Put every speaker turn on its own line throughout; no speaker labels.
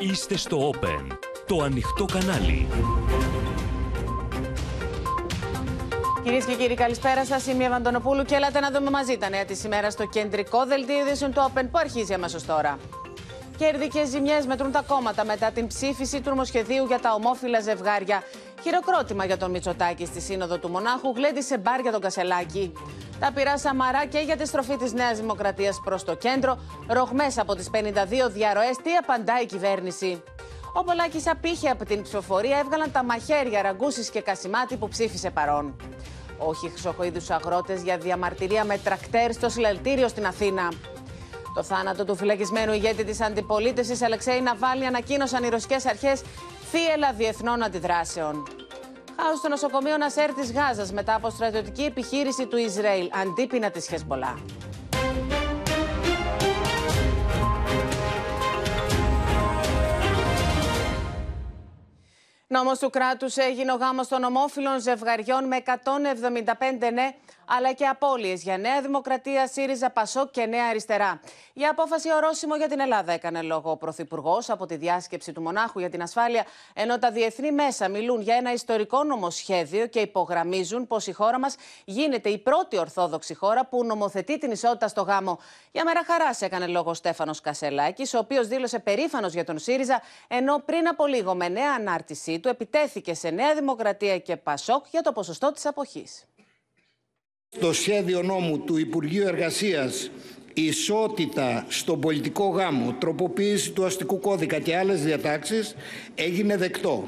Είστε στο Open, το ανοιχτό κανάλι.
Κυρίες και κύριοι, καλησπέρα σας. Είμαι η Ευαντονοπούλου και έλατε να δούμε μαζί τα νέα της ημέρας στο κεντρικό δελτίο ειδήσεων του Open που αρχίζει αμέσως τώρα. Κέρδη και ζημιές μετρούν τα κόμματα μετά την ψήφιση του νομοσχεδίου για τα ομόφυλα ζευγάρια. Χειροκρότημα για τον Μητσοτάκη στη Σύνοδο του Μονάχου γλέντισε μπαρ για τον Κασελάκη. Τα πειρά Σαμαρά και για τη στροφή της Νέας Δημοκρατίας προς το κέντρο. Ρογμές από τις 52 διαρροές. Τι απαντάει η κυβέρνηση. Ο Πολάκης απήχε από την ψηφοφορία, έβγαλαν τα μαχαίρια Ραγκούσης και Κασιμάτη που ψήφισε παρόν. Όχι χρυσοκοίδου αγρότες για διαμαρτυρία με τρακτέρ στο συλλαλητήριο στην Αθήνα. Το θάνατο του φυλακισμένου ηγέτη της αντιπολίτευσης Αλεξέη Ναβάλη ανακοίνωσαν οι ρωσικές αρχές θύελα διεθνών αντιδράσεων. Χάο στο νοσοκομείο Νασέρ της Γάζας μετά από στρατιωτική επιχείρηση του Ισραήλ, αντίπεινα της Χεσμολά. Νόμος του κράτους έγινε ο γάμος των ομόφυλων ζευγαριών με 175 ναι αλλά και απώλειες για Νέα Δημοκρατία, ΣΥΡΙΖΑ, ΠΑΣΟΚ και Νέα Αριστερά. Η απόφαση ορόσημο για την Ελλάδα έκανε λόγο ο Πρωθυπουργός από τη διάσκεψη του Μονάχου για την ασφάλεια, ενώ τα διεθνή μέσα μιλούν για ένα ιστορικό νομοσχέδιο και υπογραμμίζουν πως η χώρα μας γίνεται η πρώτη Ορθόδοξη χώρα που νομοθετεί την ισότητα στο γάμο. Για μέρα χαράς έκανε λόγο ο Στέφανος Κασελάκης, ο οποίος δήλωσε περήφανος για τον ΣΥΡΙΖΑ, ενώ πριν από λίγο με νέα ανάρτησή του επιτέθηκε σε Νέα Δημοκρατία και ΠΑΣΟΚ για το ποσοστό της αποχής.
Το σχέδιο νόμου του Υπουργείου Εργασίας ισότητα στον πολιτικό γάμο, τροποποίηση του αστικού κώδικα και άλλες διατάξεις έγινε δεκτό.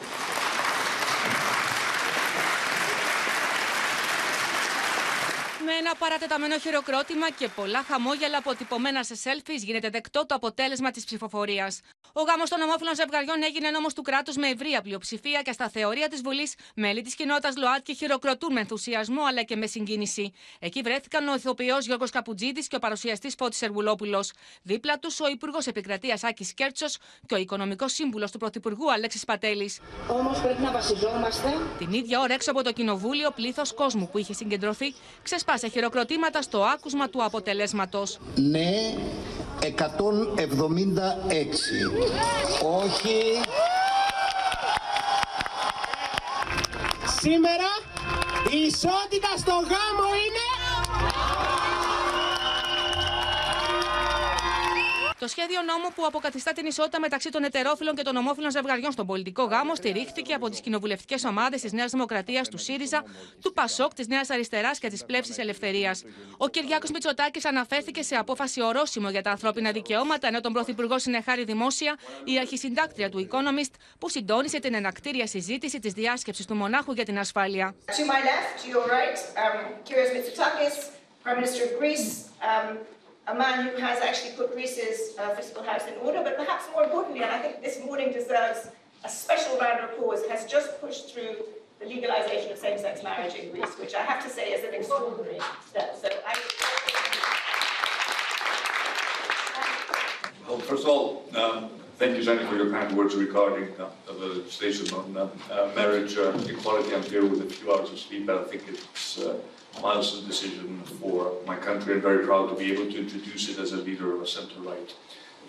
Με ένα παρατεταμένο χειροκρότημα και πολλά χαμόγελα αποτυπωμένα σε selfies γίνεται δεκτό το αποτέλεσμα της ψηφοφορίας. Ο γάμος των ομόφυλων ζευγαριών έγινε νόμος του κράτους με ευρεία πλειοψηφία και στα θεωρία της Βουλής μέλη της κοινότητας ΛΟΑΤ χειροκροτούν με ενθουσιασμό αλλά και με συγκίνηση. Εκεί βρέθηκαν ο ηθοποιός Γιώργος Καπουτζίδης και ο παρουσιαστής Φώτης Εργουλόπουλο. Δίπλα τους ο Υπουργός Επικρατείας Άκης Κέρτσος και ο Οικονομικός Σύμβουλος του Πρωθυπουργού Αλέξης Πατέλης.
Όμως πρέπει να βασιζόμαστε.
Την ίδια ώρα έξω από το κοινοβούλιο, πλήθος κόσμου που είχε συγκεντρωθεί ξεσπάσε χειροκροτήματα στο άκουσμα του αποτελέσματος.
Ναι, 176. Όχι.
Σήμερα η ισότητα στο γάμο είναι...
Το σχέδιο νόμου που αποκαθιστά την ισότητα μεταξύ των ετερόφιλων και των ομόφυλων ζευγαριών στον πολιτικό γάμο στηρίχθηκε από τις κοινοβουλευτικές ομάδες της Νέας Δημοκρατίας, του ΣΥΡΙΖΑ, του ΠΑΣΟΚ, της Νέας Αριστεράς και της Πλεύσης Ελευθερίας. Ο Κυριάκος Μητσοτάκης αναφέρθηκε σε απόφαση ορόσημο για τα ανθρώπινα δικαιώματα, ενώ τον Πρωθυπουργό συνεχάρει δημόσια η αρχισυντάκτρια του Economist, που συντόνισε την ενακτήρια συζήτηση της διάσκεψης του Μονάχου για την ασφάλεια.
A man who has actually put Greece's uh, fiscal house in order, but perhaps more importantly, and I think this morning deserves a special round of applause, has just pushed through the legalization of same-sex marriage in Greece, which I have to say is an extraordinary step. So I...
Well, first of all, um, thank you, Jenny, for your kind words regarding uh, the legislation on uh, uh, marriage equality. I'm here with a few hours of sleep, but I think it's milestone decision for my country and very proud to be able to introduce it as a leader of a center-right.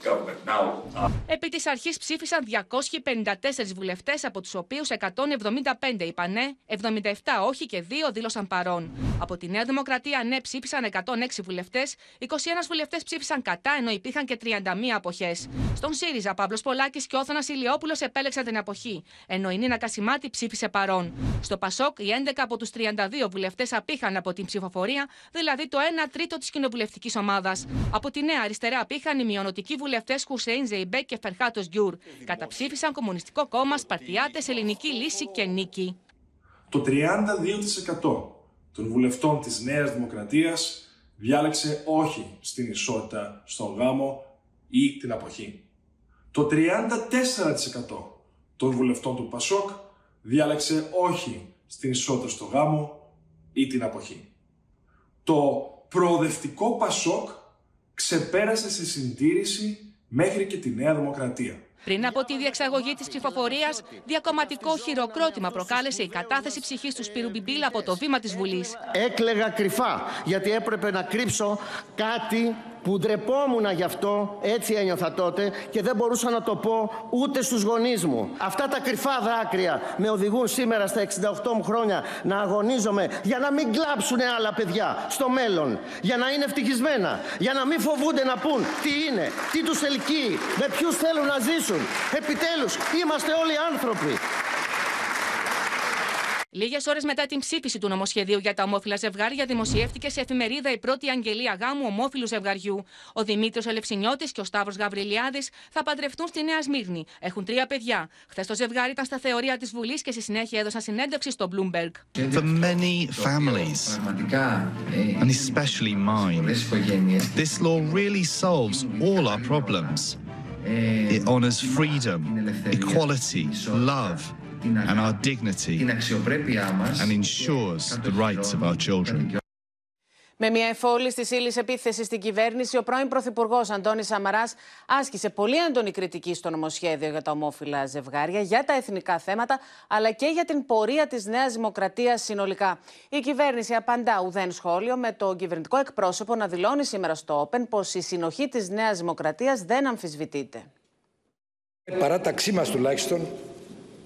Now, uh...
Επί της αρχής ψήφισαν 254 βουλευτές, από τους οποίους 175 είπαν ναι, 77 όχι και 2 δήλωσαν παρόν. Από τη Νέα Δημοκρατία ναι ψήφισαν 106 βουλευτές, 21 βουλευτές ψήφισαν κατά, ενώ υπήρχαν και 31 αποχές. Στον ΣΥΡΙΖΑ, Παύλος Πολάκης και Όθωνας Ηλιόπουλος επέλεξαν την αποχή, ενώ η Νίνα Κασιμάτη ψήφισε παρόν. Στο ΠΑΣΟΚ, οι 11 από τους 32 βουλευτές απήχαν από την ψηφοφορία, δηλαδή το 1 τρίτο της κοινοβουλευτικής ομάδας. Από τη Νέα Αριστερά απείχαν οι μειονοτικοί βουλευτές Χουσέιν Ζεϊμπέκ και Φερχάτ Οζγκιούρ. Καταψήφισαν Κομμουνιστικό Κόμμα, Σπαρτιάτες, Ελληνική Λύση και Νίκη.
Το 32% των βουλευτών της Νέας Δημοκρατίας διάλεξε όχι στην ισότητα στον γάμο ή την αποχή. Το 34% των βουλευτών του Πασόκ διάλεξε όχι στην ισότητα στο γάμο ή την αποχή. Το προοδευτικό Πασόκ ξεπέρασε στη συντήρηση μέχρι και τη Νέα Δημοκρατία.
Πριν από τη διεξαγωγή της ψηφοφορίας, διακομματικό χειροκρότημα προκάλεσε η κατάθεση ψυχής του Σπύρου Μπιμπίλα από το βήμα της Βουλής.
Έκλεγα κρυφά, γιατί έπρεπε να κρύψω κάτι που ντρεπόμουν γι' αυτό, έτσι ένιωθα τότε και δεν μπορούσα να το πω ούτε στους γονείς μου. Αυτά τα κρυφά δάκρυα με οδηγούν σήμερα στα 68 μου χρόνια να αγωνίζομαι για να μην κλάψουν άλλα παιδιά στο μέλλον, για να είναι ευτυχισμένα, για να μην φοβούνται να πούν τι είναι, τι τους ελκύει, με ποιους θέλουν να ζήσουν. Επιτέλους, είμαστε όλοι άνθρωποι.
Λίγες ώρες μετά την ψήφιση του νομοσχεδίου για τα ομόφυλα ζευγάρια, δημοσιεύτηκε σε εφημερίδα η πρώτη αγγελία γάμου ομόφυλου ζευγαριού. Ο Δημήτρη Ελευσινιώτη και ο Σταύρος Γαβριλιάδης θα παντρευτούν στη Νέα Σμύρνη. Έχουν τρία παιδιά. Χθες το ζευγάρι ήταν στα θεωρία της Βουλής και στη συνέχεια έδωσαν συνέντευξη στο Bloomberg.
For many families, and especially mine, this law really solves all our problems. It honors freedom, equality, love, and our dignity, and ensures the rights of our children.
Με μια εφόλη της ύλης επίθεσης στην κυβέρνηση, ο πρώην Πρωθυπουργός Αντώνης Σαμαράς άσκησε πολύ έντονη κριτική στο νομοσχέδιο για τα ομόφυλα ζευγάρια, για τα εθνικά θέματα, αλλά και για την πορεία της Νέας Δημοκρατίας συνολικά. Η κυβέρνηση απαντά ουδέν σχόλιο, με τον κυβερνητικό εκπρόσωπο να δηλώνει σήμερα στο Open πως η συνοχή της Νέας Δημοκρατίας δεν αμφισβητείται.
Παράταξή μας τουλάχιστον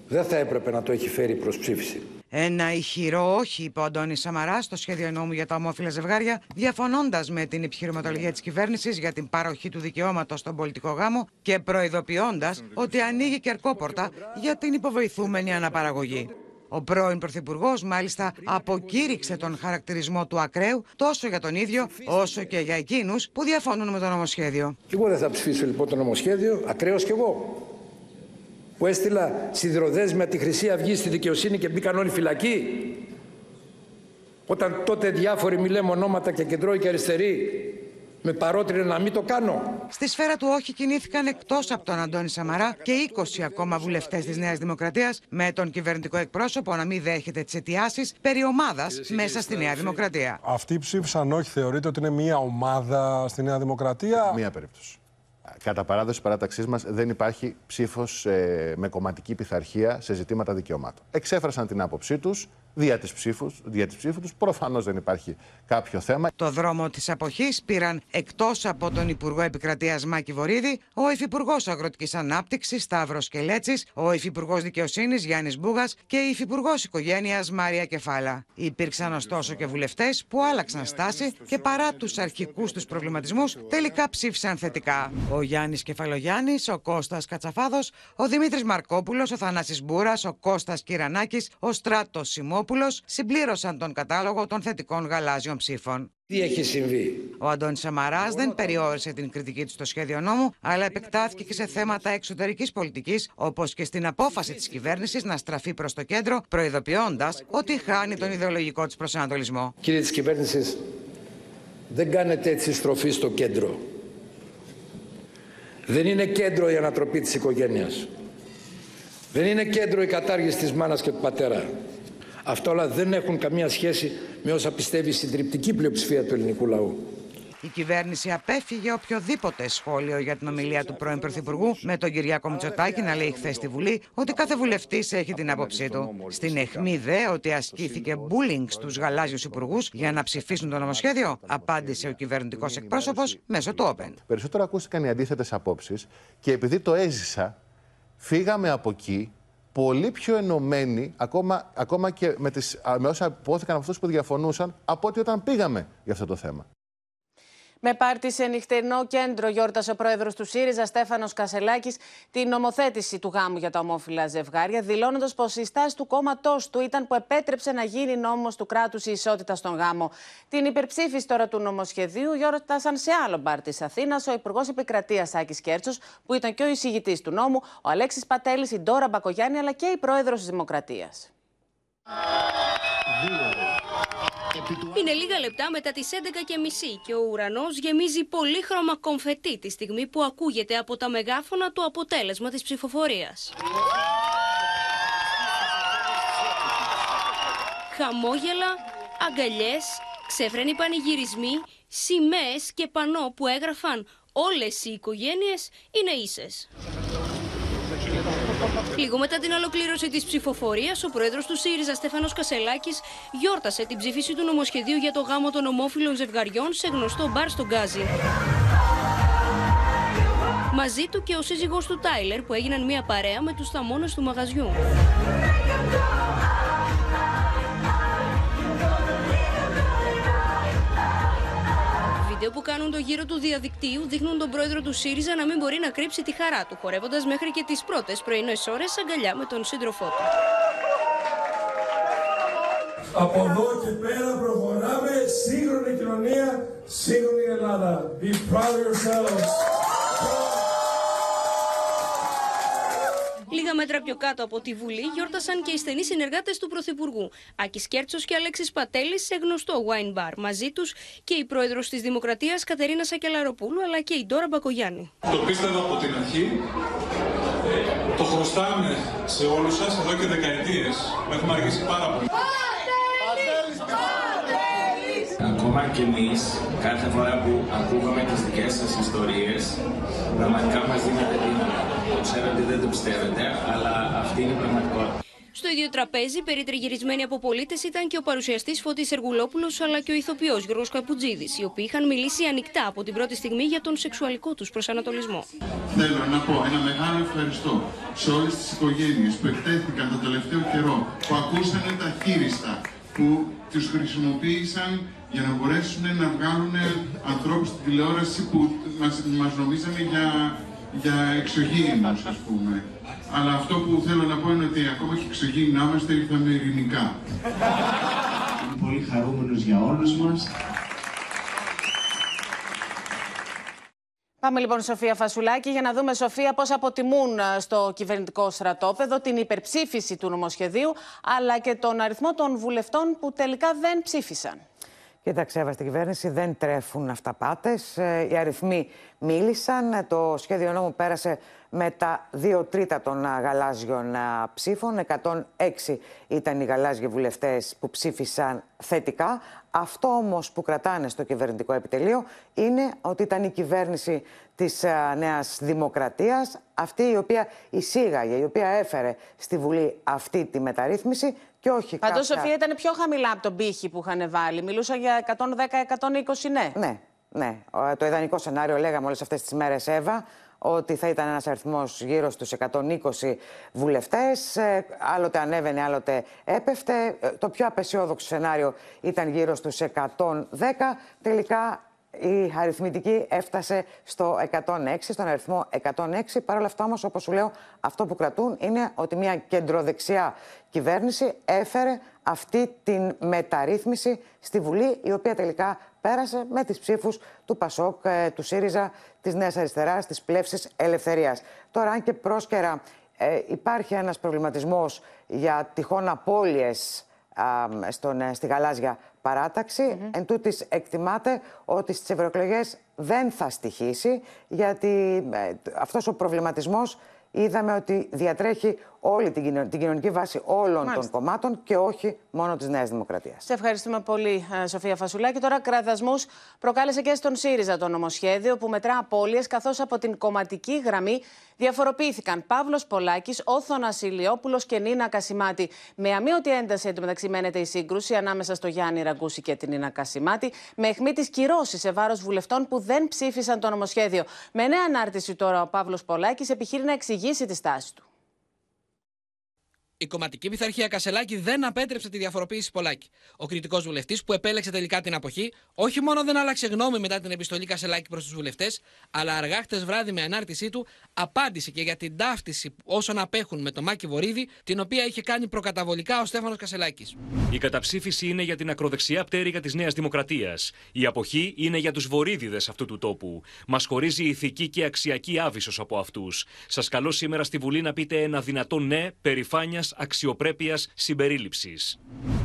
δεν θα έπρεπε να το έχει φέρει προς ψήφιση.
Ένα ηχηρό όχι, είπε ο Αντώνης Σαμαρά στο σχέδιο νόμου για τα ομόφυλα ζευγάρια, διαφωνώντας με την επιχειρηματολογία της κυβέρνησης για την παροχή του δικαιώματος στον πολιτικό γάμο και προειδοποιώντας ότι ανοίγει κερκόπορτα για την υποβοηθούμενη αναπαραγωγή. Ο πρώην Πρωθυπουργός μάλιστα αποκήρυξε τον χαρακτηρισμό του ακραίου τόσο για τον ίδιο όσο και για εκείνους που διαφωνούν με το νομοσχέδιο.
Και εγώ δεν θα ψηφίσω λοιπόν το νομοσχέδιο, ακραίος κι εγώ που έστειλα σιδηροδέσμια τη Χρυσή Αυγή στη δικαιοσύνη και μπήκαν όλοι φυλακοί. Όταν τότε διάφοροι μη λέμε ονόματα και κεντρώοι και αριστεροί με παρότρινε να μην το κάνω.
Στη σφαίρα του όχι κινήθηκαν εκτός από τον Αντώνη Σαμαρά και 20 ακόμα βουλευτές της Νέας Δημοκρατίας, με τον κυβερνητικό εκπρόσωπο να μην δέχεται τις αιτιάσεις περί ομάδας μέσα στη Νέα Δημοκρατία.
Αυτοί ψήφισαν όχι, θεωρείτε ότι είναι μια ομάδα στη Νέα Δημοκρατία.
Μία περίπτωση. Κατά παράδοση παράταξής μας, δεν υπάρχει ψήφος ε, με κομματική πειθαρχία σε ζητήματα δικαιωμάτων. Εξέφρασαν την άποψή τους δια της ψήφους, δια της ψήφου τους. Προφανώς δεν υπάρχει κάποιο θέμα.
Το δρόμο της αποχή πήραν εκτός από τον Υπουργό Επικρατείας Μάκη Βορύδη, ο Υφυπουργός Αγροτικής Ανάπτυξης Σταύρος Κελέτσης, ο Υφυπουργός Δικαιοσύνης Γιάννης Μπούγας και η Υφυπουργός Οικογένειας Μάρια Κεφάλα. Υπήρξαν ωστόσο και βουλευτές που άλλαξαν στάση και παρά τους αρχικούς τους προβληματισμούς τελικά ψήφισαν θετικά. Ο Γιάννης Κεφαλογιάννης, ο Κώστας Κατσαφάδος, ο Δημήτρης Μαρκόπουλος, ο Θανάσης Μπούρας, ο Κώστας Κυρανάκης, ο Στράτος Σιμόπουλο συμπλήρωσαν τον κατάλογο των θετικών γαλάζιων ψήφων.
Τι έχει συμβεί;
Ο Αντώνης Σαμαράς δεν περιόρισε την κριτική του στο σχέδιο νόμου, αλλά επεκτάθηκε και σε θέματα εξωτερικής πολιτικής, όπως και στην απόφαση της κυβέρνησης να στραφεί προς το κέντρο, προειδοποιώντας ότι χάνει τον ιδεολογικό της προσανατολισμό.
Κύριε της κυβέρνησης, δεν κάνετε έτσι στροφή στο κέντρο. Δεν είναι κέντρο η ανατροπή της οικογένειας. Δεν είναι κέντρο η κατάργηση της μάνας και του πατέρα. Αυτά όλα δεν έχουν καμία σχέση με όσα πιστεύει η συντριπτική πλειοψηφία του ελληνικού λαού.
Η κυβέρνηση απέφυγε οποιοδήποτε σχόλιο για την ομιλία του πρώην Πρωθυπουργού, με τον Κυριάκο Μητσοτάκη να λέει χθες στη Βουλή ότι κάθε βουλευτής έχει την άποψή του. Στην αιχμή δε ότι ασκήθηκε bullying στους γαλάζιους υπουργούς για να ψηφίσουν το νομοσχέδιο, απάντησε ο κυβερνητικός εκπρόσωπος μέσω του Open.
Περισσότερο ακούστηκαν οι αντίθετες απόψεις και επειδή το έζησα, φύγαμε από εκεί πολύ πιο ενωμένοι, ακόμα, ακόμα και με, τις, με όσα υπόθηκαν από αυτούς που διαφωνούσαν, από ότι όταν πήγαμε για αυτό το θέμα.
Με πάρτι σε νυχτερινό κέντρο γιόρτασε ο πρόεδρος του ΣΥΡΙΖΑ, Στέφανος Κασελάκης, την νομοθέτηση του γάμου για τα ομόφυλα ζευγάρια, δηλώνοντας πως η στάση του κόμματός του ήταν που επέτρεψε να γίνει νόμος του κράτους η ισότητα στον γάμο. Την υπερψήφιση τώρα του νομοσχεδίου γιόρτασαν σε άλλο μπαρ της Αθήνας ο Υπουργός Επικρατείας Άκης Κέρτσος, που ήταν και ο εισηγητής του νόμου, ο Αλέξης Πατέλης, η Ντόρα Μπακογιάννη, αλλά και η πρόεδρος της Δημοκρατίας.
Είναι λίγα λεπτά μετά τις 11.30 και ο ουρανός γεμίζει πολύχρωμα κομφετή τη στιγμή που ακούγεται από τα μεγάφωνα το αποτέλεσμα της ψηφοφορίας. Χαμόγελα, αγκαλιές, ξέφρενοι πανηγυρισμοί, σημαίες και πανό που έγραφαν «Όλες οι οικογένειες είναι ίσες». Λίγο μετά την ολοκλήρωση της ψηφοφορίας, ο πρόεδρος του ΣΥΡΙΖΑ Στέφανος Κασελάκης γιόρτασε την ψήφιση του νομοσχεδίου για το γάμο των ομόφυλων ζευγαριών σε γνωστό μπαρ στο Γκάζι. Μαζί του και ο σύζυγός του Τάιλερ που έγιναν μια παρέα με τους θαμώνες του μαγαζιού. Βίντεο που κάνουν το γύρο του διαδικτύου δείχνουν τον πρόεδρο του ΣΥΡΙΖΑ να μην μπορεί να κρύψει τη χαρά του, χορεύοντας μέχρι και τις πρώτες πρωινές ώρες αγκαλιά με τον σύντροφό του.
Από εδώ και πέρα προχωράμε σύγχρονη κοινωνία, σύγχρονη Ελλάδα. Be proud of yourselves.
Μέτρα πιο κάτω από τη Βουλή γιόρτασαν και οι στενοί συνεργάτες του Πρωθυπουργού. Άκης Κέρτσος και Αλέξης Πατέλης σε γνωστό wine bar. Μαζί τους και η πρόεδρος της Δημοκρατίας Κατερίνα Σακελαροπούλου αλλά και η Ντόρα Μπακογιάννη.
Το πίστευα από την αρχή. Το χρωστάμε σε όλους σας εδώ και δεκαετίες. Έχουμε αργήσει πάρα πολύ.
Ακόμα και εμείς, κάθε φορά που ακούγαμε τις δικές σας ιστορίες, πραγματικά μας δίνετε δύναμη. Ξέρω ότι δεν το πιστεύετε, αλλά αυτή είναι η πραγματικότητα.
Στο ίδιο τραπέζι, περιτριγυρισμένοι από πολίτες, ήταν και ο παρουσιαστής Φώτης Εργουλόπουλος αλλά και ο ηθοποιός Γιώργος Καπουτζίδη, οι οποίοι είχαν μιλήσει ανοιχτά από την πρώτη στιγμή για τον σεξουαλικό τους προσανατολισμό.
Θέλω να πω ένα μεγάλο ευχαριστώ σε όλες τις οικογένειες που εκτέθηκαν τον τελευταίο καιρό, που ακούσανε τα χείριστα, που τους χρησιμοποίησαν για να μπορέσουν να βγάλουν ανθρώπους στην τηλεόραση που μας, μας νομίζανε για, για εξωγήινους, ας πούμε. Αλλά αυτό που θέλω να πω είναι ότι ακόμα και εξωγήινοι να είμαστε, ήρθαμε ειρηνικά.
Είμαι πολύ χαρούμενος για όλους μας.
Πάμε λοιπόν Σοφία Φασουλάκη για να δούμε Σοφία πώς αποτιμούν ε, στο κυβερνητικό στρατόπεδο την υπερψήφιση του νομοσχεδίου αλλά και τον αριθμό των βουλευτών που τελικά δεν ψήφισαν.
Κοίταξε, Εύα, στην κυβέρνηση δεν τρέφουν αυταπάτες. Ε, οι αριθμοί μίλησαν. Ε, το σχέδιο νόμου πέρασε με τα δύο τρίτα των γαλάζιων ψήφων. 106 ήταν οι γαλάζιοι βουλευτές που ψήφισαν θετικά. Αυτό όμως που κρατάνε στο κυβερνητικό επιτελείο είναι ότι ήταν η κυβέρνηση της Νέας Δημοκρατίας, αυτή η οποία εισήγαγε, η οποία έφερε στη Βουλή αυτή τη μεταρρύθμιση και όχι
Πάντως,
κάποια...
Σοφία, ήταν πιο χαμηλά από τον πύχη που είχαν βάλει. Μιλούσα για 110-120 ναι.
Ναι, ναι. Το ιδανικό σενάριο, λέγαμε όλες αυτές τις μέρες, Εύα, ότι θα ήταν ένας αριθμός γύρω στους 120 βουλευτές. Ε, άλλοτε ανέβαινε, άλλοτε έπεφτε. Ε, το πιο απεσιόδοξο σενάριο ήταν γύρω στους 110. Τελικά η αριθμητική έφτασε στο 106, στον αριθμό 106. Παρ' όλα αυτά όμως, όπως σου λέω, αυτό που κρατούν είναι ότι μια κεντροδεξιά κυβέρνηση έφερε αυτή την μεταρρύθμιση στη Βουλή, η οποία τελικά πέρασε με τις ψήφους του Πασόκ, ε, του ΣΥΡΙΖΑ, της Νέας Αριστεράς, της Πλεύσης Ελευθερίας. Τώρα, αν και πρόσκαιρα ε, υπάρχει ένας προβληματισμός για τυχόν απώλειες στον, ε, στη γαλάζια παράταξη. Mm Εν τούτης εκτιμάται ότι στις ευρωεκλογές δεν θα στοιχήσει, γιατί ε, αυτός ο προβληματισμός είδαμε ότι διατρέχει όλη την, την κοινωνική βάση όλων των κομμάτων και όχι μόνο της Νέας Δημοκρατίας.
Σε ευχαριστούμε πολύ, ε, Σοφία Φασουλάκη. Τώρα, κραδασμούς προκάλεσε και στον ΣΥΡΙΖΑ το νομοσχέδιο που μετρά απώλειες, καθώς από την κομματική γραμμή διαφοροποιήθηκαν Παύλος Πολάκης, Όθωνα Ηλιόπουλος και Νίνα Κασιμάτη. Με αμύωτη ένταση εντωμεταξύ μένεται η σύγκρουση ανάμεσα στο Γιάννη Ραγκούση και την Νίνα Κασιμάτη, με αιχμή τη κυρώσεις σε βάρος βουλευτών που δεν ψήφισαν το νομοσχέδιο. Με νέα ανάρτηση τώρα ο Παύλος Πολάκης επιχείρει να εξηγήσει τη στάση του.
Η κομματική πειθαρχία Κασελάκη δεν απέτρεψε τη διαφοροποίηση Πολάκη. Ο κριτικός βουλευτής που επέλεξε τελικά την αποχή, όχι μόνο δεν άλλαξε γνώμη μετά την επιστολή Κασελάκη προς τους βουλευτές, αλλά αργά χτες βράδυ με ανάρτησή του απάντησε και για την ταύτιση όσων απέχουν με το Μάκη Βορύδη, την οποία είχε κάνει προκαταβολικά ο Στέφανος Κασελάκης.
Η καταψήφιση είναι για την ακροδεξιά πτέρυγα της Νέας Δημοκρατίας. Η αποχή είναι για τους βορύδιδες αυτού του τόπου. Μας χωρίζει ηθική και αξιακή άβυσος από αυτούς. Σας καλώ σήμερα στη Βουλή να πείτε ένα δυνατό ναι περηφάνεια αξιοπρέπειας συμπερίληψης.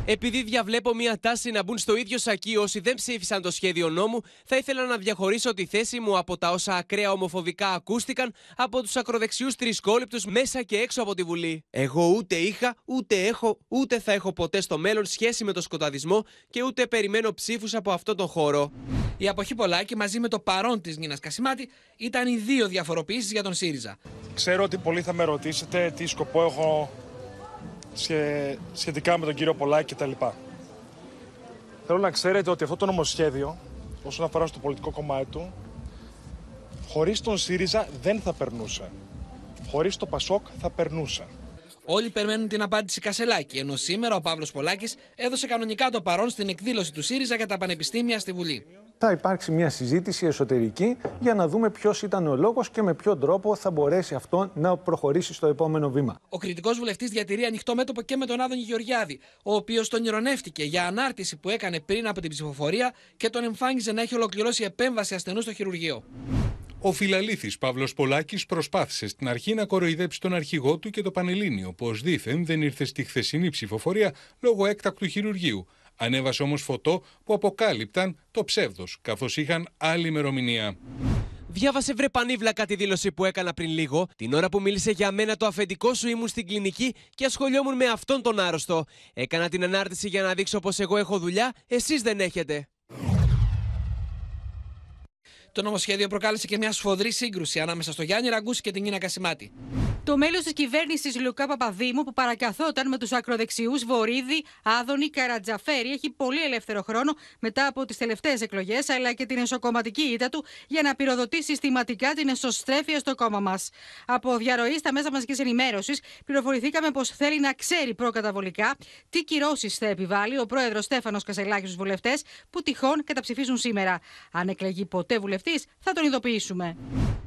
Επειδή διαβλέπω μια τάση να μπουν στο ίδιο σακί όσοι δεν ψήφισαν το σχέδιο νόμου, θα ήθελα να διαχωρίσω τη θέση μου από τα όσα ακραία ομοφοβικά ακούστηκαν από τους ακροδεξιούς τρισκόληπτου μέσα και έξω από τη Βουλή. Εγώ ούτε είχα, ούτε έχω, ούτε θα έχω ποτέ στο μέλλον σχέση με το σκοταδισμό και ούτε περιμένω ψήφους από αυτόν τον χώρο.
Η αποχή Πολάκη μαζί με το παρόν της Νίνας Κασιμάτη ήταν οι δύο διαφοροποιήσεις για τον ΣΥΡΙΖΑ.
Ξέρω ότι πολλοί θα με ρωτήσετε τι σκοπό έχω σχετικά με τον κύριο Πολάκη κτλ. Θέλω να ξέρετε ότι αυτό το νομοσχέδιο, όσον αφορά στο πολιτικό κομμάτι του,
Χωρίς τον ΣΥΡΙΖΑ δεν θα περνούσε. Χωρίς το ΠΑΣΟΚ θα περνούσε.
Όλοι περιμένουν την απάντηση Κασελάκη, ενώ σήμερα ο Παύλος Πολάκης έδωσε κανονικά το παρόν στην εκδήλωση του ΣΥΡΙΖΑ για τα πανεπιστήμια στη Βουλή.
Θα υπάρξει μια συζήτηση εσωτερική για να δούμε ποιος ήταν ο λόγος και με ποιο τρόπο θα μπορέσει αυτό να προχωρήσει στο επόμενο βήμα.
Ο κριτικός βουλευτής διατηρεί ανοιχτό μέτωπο και με τον Άδωνη Γεωργιάδη, ο οποίος τον ηρωνεύτηκε για ανάρτηση που έκανε πριν από την ψηφοφορία και τον εμφάνιζε να έχει ολοκληρώσει επέμβαση ασθενούς στο χειρουργείο.
Ο φιλαλήθης Παύλος Πολάκης προσπάθησε στην αρχή να κοροϊδέψει τον αρχηγό του και το Πανελλήνιο, πως δήθεν δεν ήρθε στη χθεσινή ψηφοφορία λόγω έκτακτου χειρουργείου. Ανέβασε όμως φωτό που αποκάλυπταν το ψεύδος, καθώς είχαν άλλη ημερομηνία.
Διάβασε βρε πανίβλακα τη δήλωση που έκανα πριν λίγο. Την ώρα που μίλησε για μένα το αφεντικό σου ήμουν στην κλινική και ασχολιόμουν με αυτόν τον άρρωστο. Έκανα την ανάρτηση για να δείξω πως εγώ έχω δουλειά, εσείς δεν έχετε.
Το νομοσχέδιο προκάλεσε και μια σφοδρή σύγκρουση ανάμεσα στο Γιάννη Ραγκούση και την Νίνα Κασιμάτη.
Το μέλος της κυβέρνησης Λουκά Παπαδήμου που παρακαθόταν με τους ακροδεξιούς Βορύδη, Άδωνη, Καρατζαφέρη έχει πολύ ελεύθερο χρόνο μετά από τις τελευταίες εκλογές αλλά και την εσωκομματική ήττα του για να πυροδοτεί συστηματικά την εσωστρέφεια στο κόμμα μας. Από διαρροή στα μέσα μαζικής ενημέρωσης πληροφορηθήκαμε πως θέλει να ξέρει προκαταβολικά τι κυρώσεις θα επιβάλλει ο πρόεδρος Στέφανος Κασελάκης στους βουλευτές που τυχόν καταψηφίσουν σήμερα. Αν εκλεγεί ποτέ βουλευτής, θα τον ειδοποιήσουμε.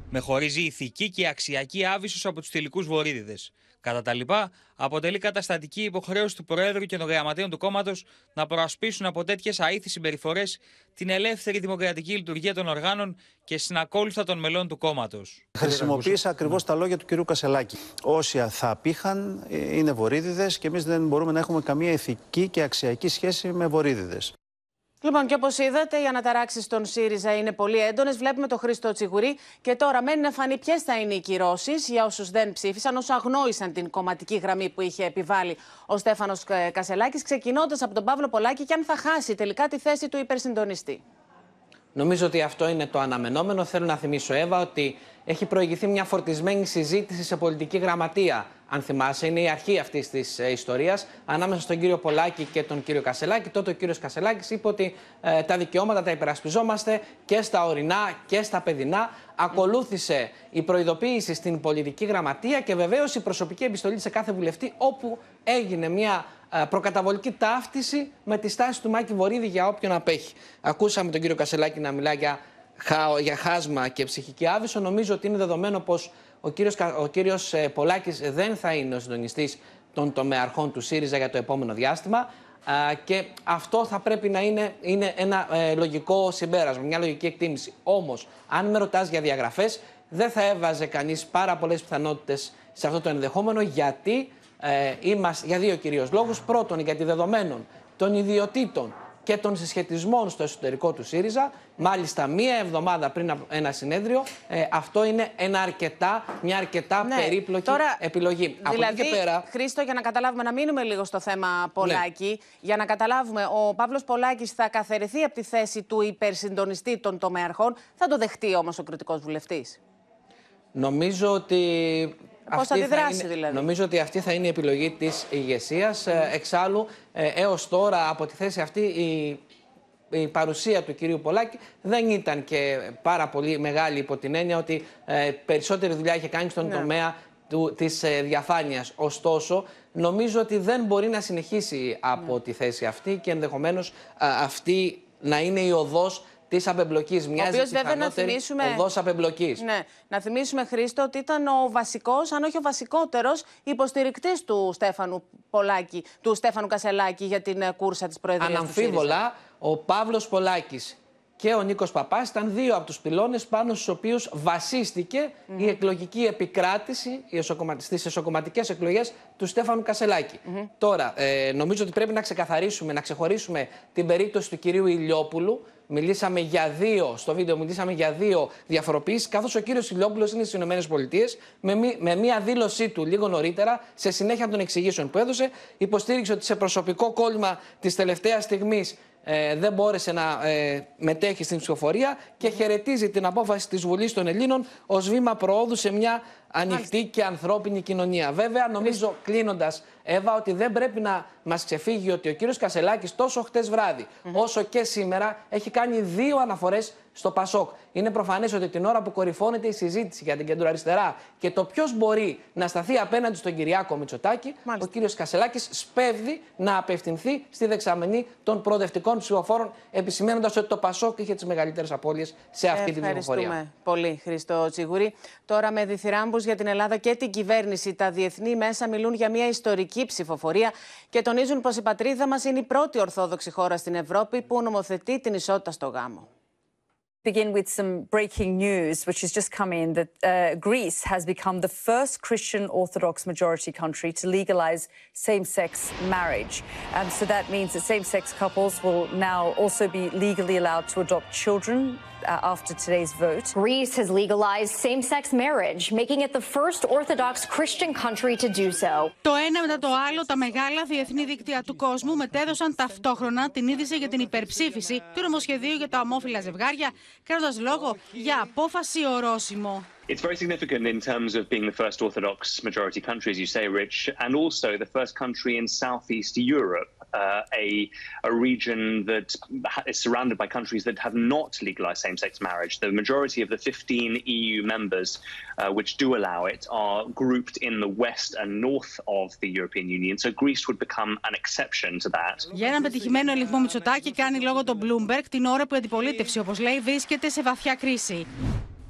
Με χωρίζει ηθική και αξιακή άβυσος από τους τελικούς βορύδιδε. Κατά τα λοιπά, αποτελεί καταστατική υποχρέωση του Προέδρου και των γραμματέων του κόμματος να προασπίσουν από τέτοιες αήθη συμπεριφορές την ελεύθερη δημοκρατική λειτουργία των οργάνων και συνακόλουθα των μελών του κόμματος.
Χρησιμοποίησα ακριβώς τα λόγια του κ. Κασελάκη. Όσοι θα απήχαν είναι βορύδιδε και εμείς δεν μπορούμε να έχουμε καμία ηθική και αξιακή σχέση με βορύδιδε.
Λοιπόν, και όπως είδατε, οι αναταράξεις στον ΣΥΡΙΖΑ είναι πολύ έντονες. Βλέπουμε τον Χρήστο Τσιγουρή. Και τώρα μένει να φανεί ποιες θα είναι οι κυρώσεις για όσους δεν ψήφισαν, όσους αγνόησαν την κομματική γραμμή που είχε επιβάλει ο Στέφανος Κασελάκης, ξεκινώντας από τον Παύλο Πολάκη και αν θα χάσει τελικά τη θέση του υπερσυντονιστή.
Νομίζω ότι αυτό είναι το αναμενόμενο. Θέλω να θυμίσω, Εύα, ότι έχει προηγηθεί μια φορτισμένη συζήτηση σε πολιτική γραμματεία. Αν θυμάσαι, είναι η αρχή αυτής της ε, ιστορίας ανάμεσα στον κύριο Πολάκη και τον κύριο Κασελάκη. Τότε ο κύριος Κασελάκης είπε ότι ε, τα δικαιώματα τα υπερασπιζόμαστε και στα ορεινά και στα παιδινά. Ακολούθησε η προειδοποίηση στην πολιτική γραμματεία και βεβαίως η προσωπική επιστολή σε κάθε βουλευτή, όπου έγινε μια ε, προκαταβολική ταύτιση με τη στάση του Μάκη Βορύδη για όποιον απέχει. Ακούσαμε τον κύριο Κασελάκη να μιλά για, για χάσμα και ψυχική άβυσο. Νομίζω ότι είναι δεδομένο πως ο κύριος, ο κύριος ε, Πολάκης δεν θα είναι ο συντονιστής των τομεαρχών του ΣΥΡΙΖΑ για το επόμενο διάστημα και αυτό θα πρέπει να είναι, είναι ένα ε, λογικό συμπέρασμα, μια λογική εκτίμηση. Όμως, αν με ρωτάς για διαγραφές, δεν θα έβαζε κανείς πάρα πολλές πιθανότητες σε αυτό το ενδεχόμενο, γιατί ε, είμαστε, για δύο κυρίως λόγους. Πρώτον, γιατί δεδομένων των ιδιωτήτων και των συσχετισμών στο εσωτερικό του ΣΥΡΙΖΑ. Μάλιστα, μία εβδομάδα πριν από ένα συνέδριο, ε, αυτό είναι ένα αρκετά, μια αρκετά ναι, περίπλοκη
τώρα,
επιλογή.
Δηλαδή,
από εκεί και πέρα.
Χρήστο, για να καταλάβουμε, να μείνουμε λίγο στο θέμα Πολάκη. Ναι. Για να καταλάβουμε, ο Παύλος Πολάκης θα καθαιρεθεί από τη θέση του υπερσυντονιστή των τομεαρχών. Θα το δεχτεί όμως ο κριτικός βουλευτής;
Νομίζω ότι
Πώς θα αντιδράσει, δηλαδή;
Νομίζω ότι αυτή θα είναι η επιλογή της ηγεσίας. Ε, εξάλλου, ε, έως τώρα από τη θέση αυτή η η παρουσία του κυρίου Πολάκη δεν ήταν και πάρα πολύ μεγάλη υπό την έννοια ότι ε, περισσότερη δουλειά είχε κάνει στον ναι. τομέα του, της ε, διαφάνειας. Ωστόσο, νομίζω ότι δεν μπορεί να συνεχίσει από ναι. τη θέση αυτή και ενδεχομένως αυτή να είναι η οδός τη απεμπλοκής. Μοιάζει βέβαια να θυμίσουμε. Οδός απεμπλοκής.
Ναι, να θυμίσουμε, Χρήστο, ότι ήταν ο βασικός, αν όχι ο βασικότερος, υποστηρικτής του Στέφανου Πολάκη, του Στέφανου Κασελάκη για την ε, κούρσα της Προεδρίας.
Αναμφίβολα, ο Παύλος Πολάκης και ο Νίκος Παπάς ήταν δύο από τους πυλώνες πάνω στους οποίους βασίστηκε η εκλογική επικράτηση στις εσωκομματικές εκλογές του Στέφανου Κασελάκη. Τώρα, ε, νομίζω ότι πρέπει να ξεκαθαρίσουμε, να ξεχωρίσουμε την περίπτωση του κυρίου Ηλιόπουλου. Μιλήσαμε για δύο, στο βίντεο μιλήσαμε για δύο διαφοροποιήσεις, καθώς ο κύριος Ηλιόπουλος είναι στις ΗΠΑ με, με μία δήλωσή του λίγο νωρίτερα, σε συνέχεια των εξηγήσεων που έδωσε, υποστήριξε ότι σε προσωπικό κόλλημα της τελευταίας στιγμής ε, δεν μπόρεσε να ε, μετέχει στην ψηφοφορία και χαιρετίζει την απόφαση της Βουλής των Ελλήνων ως βήμα προόδου σε μια ανοιχτή και ανθρώπινη κοινωνία. Βέβαια, νομίζω κλείνοντας, Εύα, ότι δεν πρέπει να μας ξεφύγει ότι ο κύριος Κασελάκης τόσο χτες βράδυ, όσο και σήμερα, έχει κάνει δύο αναφορές στο Πασόκ. Είναι προφανές ότι την ώρα που κορυφώνεται η συζήτηση για την κεντροαριστερά και το ποιος μπορεί να σταθεί απέναντι στον Κυριάκο Μητσοτάκη, ο κύριος Κασελάκης σπέβδει να απευθυνθεί στη δεξαμενή των προοδευτικών ψηφοφόρων, επισημένοντας ότι το Πασόκ είχε τις μεγαλύτερες απώλειες σε αυτή την ψηφοφορία.
Ευχαριστούμε πολύ, Χριστό Τσιγουρή. Τώρα με διθυράμπους για την Ελλάδα και την κυβέρνηση, τα διεθνή μέσα μιλούν για μια ιστορική ψηφοφορία και τονίζουν πω η πατρίδα μα είναι η πρώτη ορθόδοξη χώρα στην Ευρώπη που νομοθετεί την ισότητα στο γάμο.
begin with some breaking news, which has just come in that uh, Greece has become the first Christian Orthodox majority country to legalize same sex marriage. Um, so that means that same sex couples will now also be legally allowed to adopt children. Uh, after today's vote.
Greece has legalized same sex marriage, making it the first Orthodox Christian country to do so.
Το ένα μετά το άλλο, τα μεγάλα διεθνή δίκτυα του κόσμου μετέδωσαν ταυτόχρονα την είδηση για την υπερψήφιση του νομοσχεδίου για τα ομόφυλα ζευγάρια, κάνοντα λόγο για απόφαση ορόσημο.
It's very significant in terms of being the first Orthodox majority country, as you say, Rich, and also the first country in Southeast Europe, uh, a, a region that is surrounded by countries that have not legalized same sex marriage. The majority of the 15 EU members uh, which do allow it are grouped in the west and north of the European Union, so Greece would become an exception to that.
Για έναν πετυχημένο ελιγμό Μητσοτάκη κάνει λόγο το Bloomberg την ώρα που η αντιπολίτευση, όπω λέει, βρίσκεται σε βαθιά κρίση.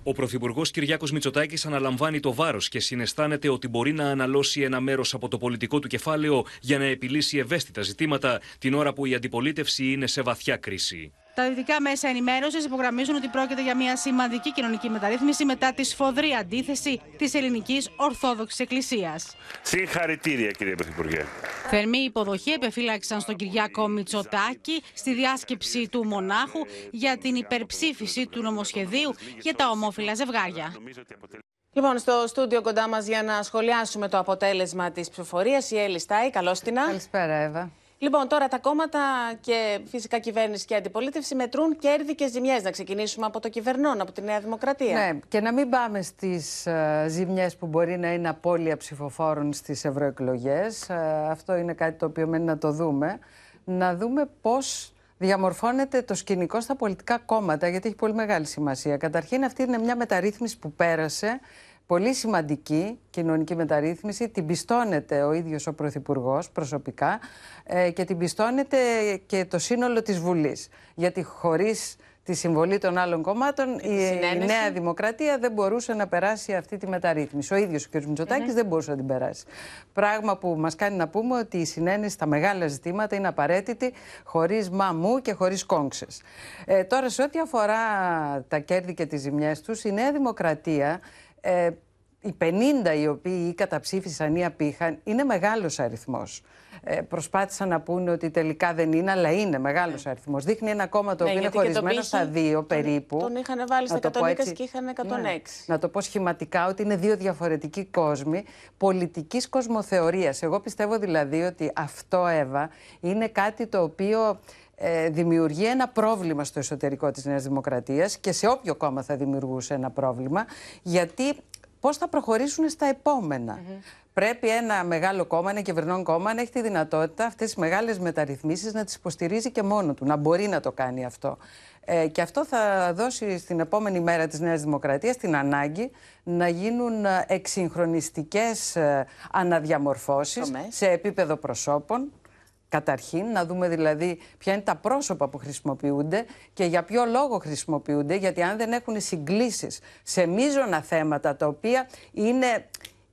Ο Πρωθυπουργός Κυριάκος Μητσοτάκης αναλαμβάνει το βάρος και συναισθάνεται ότι μπορεί να αναλώσει ένα μέρος από το πολιτικό του κεφάλαιο για να επιλύσει ευαίσθητα ζητήματα την ώρα που η αντιπολίτευση είναι σε βαθιά κρίση.
Τα δυτικά μέσα ενημέρωσης υπογραμμίζουν ότι πρόκειται για μια σημαντική κοινωνική μεταρρύθμιση μετά τη σφοδρή αντίθεση της ελληνικής Ορθόδοξης Εκκλησίας.
Συγχαρητήρια, κύριε Πρωθυπουργέ.
Θερμή υποδοχή επεφύλαξαν στον Κυριάκο Μητσοτάκη στη διάσκεψη του Μονάχου για την υπερψήφιση του νομοσχεδίου για τα ομόφυλα ζευγάρια.
Λοιπόν, στο στούντιο κοντά μας για να σχολιάσουμε το αποτέλεσμα της ψηφοφορίας, η Έλλη Στάι. Καλώς την.
Καλησπέρα, Εύα.
Λοιπόν, τώρα τα κόμματα και φυσικά κυβέρνηση και αντιπολίτευση μετρούν κέρδη και ζημιές. Να ξεκινήσουμε από το κυβερνόν, από τη Νέα Δημοκρατία.
Ναι, και να μην πάμε στις uh, ζημιές που μπορεί να είναι απώλεια ψηφοφόρων στις ευρωεκλογές. αυτό είναι κάτι το οποίο μένει να το δούμε. Να δούμε πώς διαμορφώνεται το σκηνικό στα πολιτικά κόμματα, γιατί έχει πολύ μεγάλη σημασία. Καταρχήν, αυτή είναι μια μεταρρύθμιση που πέρασε πολύ σημαντική κοινωνική μεταρρύθμιση. Την πιστώνεται ο ίδιος ο Πρωθυπουργός προσωπικά ε, και την πιστώνεται και το σύνολο της Βουλής. Γιατί χωρίς τη συμβολή των άλλων κομμάτων η, η Νέα Δημοκρατία δεν μπορούσε να περάσει αυτή τη μεταρρύθμιση. Ο ίδιος ο κ. Μητσοτάκης δεν μπορούσε να την περάσει. Πράγμα που μας κάνει να πούμε ότι η συνένεση στα μεγάλα ζητήματα είναι απαραίτητη χωρίς μαμού και χωρίς κόγξες. Ε, τώρα σε ό,τι αφορά τα κέρδη και τις ζημιές τους, η Νέα Δημοκρατία ε, οι 50 οι οποίοι καταψήφισαν ή απήχαν είναι μεγάλος αριθμός. Ε, προσπάθησαν να πούνε ότι τελικά δεν είναι, αλλά είναι μεγάλος ναι. αριθμός. Δείχνει ένα κόμμα το ναι, οποίο είναι χωρισμένο στα δύο περίπου.
Τον είχαν βάλει στα 120 έτσι, και είχαν 106. Ναι,
να το πω σχηματικά ότι είναι δύο διαφορετικοί κόσμοι πολιτικής κοσμοθεωρίας. Εγώ πιστεύω δηλαδή ότι αυτό, Εύα, είναι κάτι το οποίο ε, δημιουργεί ένα πρόβλημα στο εσωτερικό της Νέας Δημοκρατίας και σε όποιο κόμμα θα δημιουργούσε ένα πρόβλημα, γιατί πώς θα προχωρήσουν στα επόμενα. Πρέπει ένα μεγάλο κόμμα, ένα κυβερνών κόμμα, να έχει τη δυνατότητα αυτές τις μεγάλες μεταρρυθμίσεις να τις υποστηρίζει και μόνο του, να μπορεί να το κάνει αυτό. Ε, και αυτό θα δώσει στην επόμενη μέρα της Νέας Δημοκρατίας την ανάγκη να γίνουν εξυγχρονιστικές ε, αναδιαμορφώσεις σε επίπεδο προσώπων, Καταρχήν, να δούμε δηλαδή ποια είναι τα πρόσωπα που χρησιμοποιούνται και για ποιο λόγο χρησιμοποιούνται, γιατί αν δεν έχουν συγκλήσεις σε μείζωνα θέματα τα οποία είναι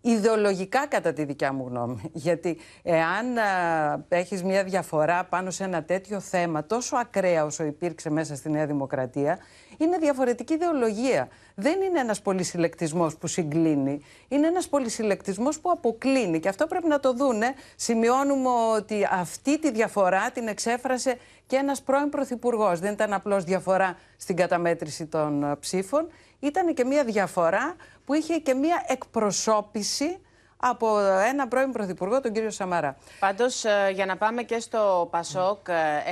ιδεολογικά κατά τη δικιά μου γνώμη. Γιατί εάν α, έχεις μια διαφορά πάνω σε ένα τέτοιο θέμα τόσο ακραία όσο υπήρξε μέσα στη Νέα Δημοκρατία, είναι διαφορετική ιδεολογία. Δεν είναι ένας πολυσυλλεκτισμός που συγκλίνει, είναι ένας πολυσυλλεκτισμός που αποκλίνει και αυτό πρέπει να το δούνε. Σημειώνουμε ότι αυτή τη διαφορά την εξέφρασε και ένας πρώην Πρωθυπουργός. Δεν ήταν απλώς διαφορά στην καταμέτρηση των ψήφων, ήταν και μια διαφορά που είχε και μια εκπροσώπηση από ένα πρώην Πρωθυπουργό, τον κύριο Σαμαρά.
Πάντως, για να πάμε και στο Πασόκ,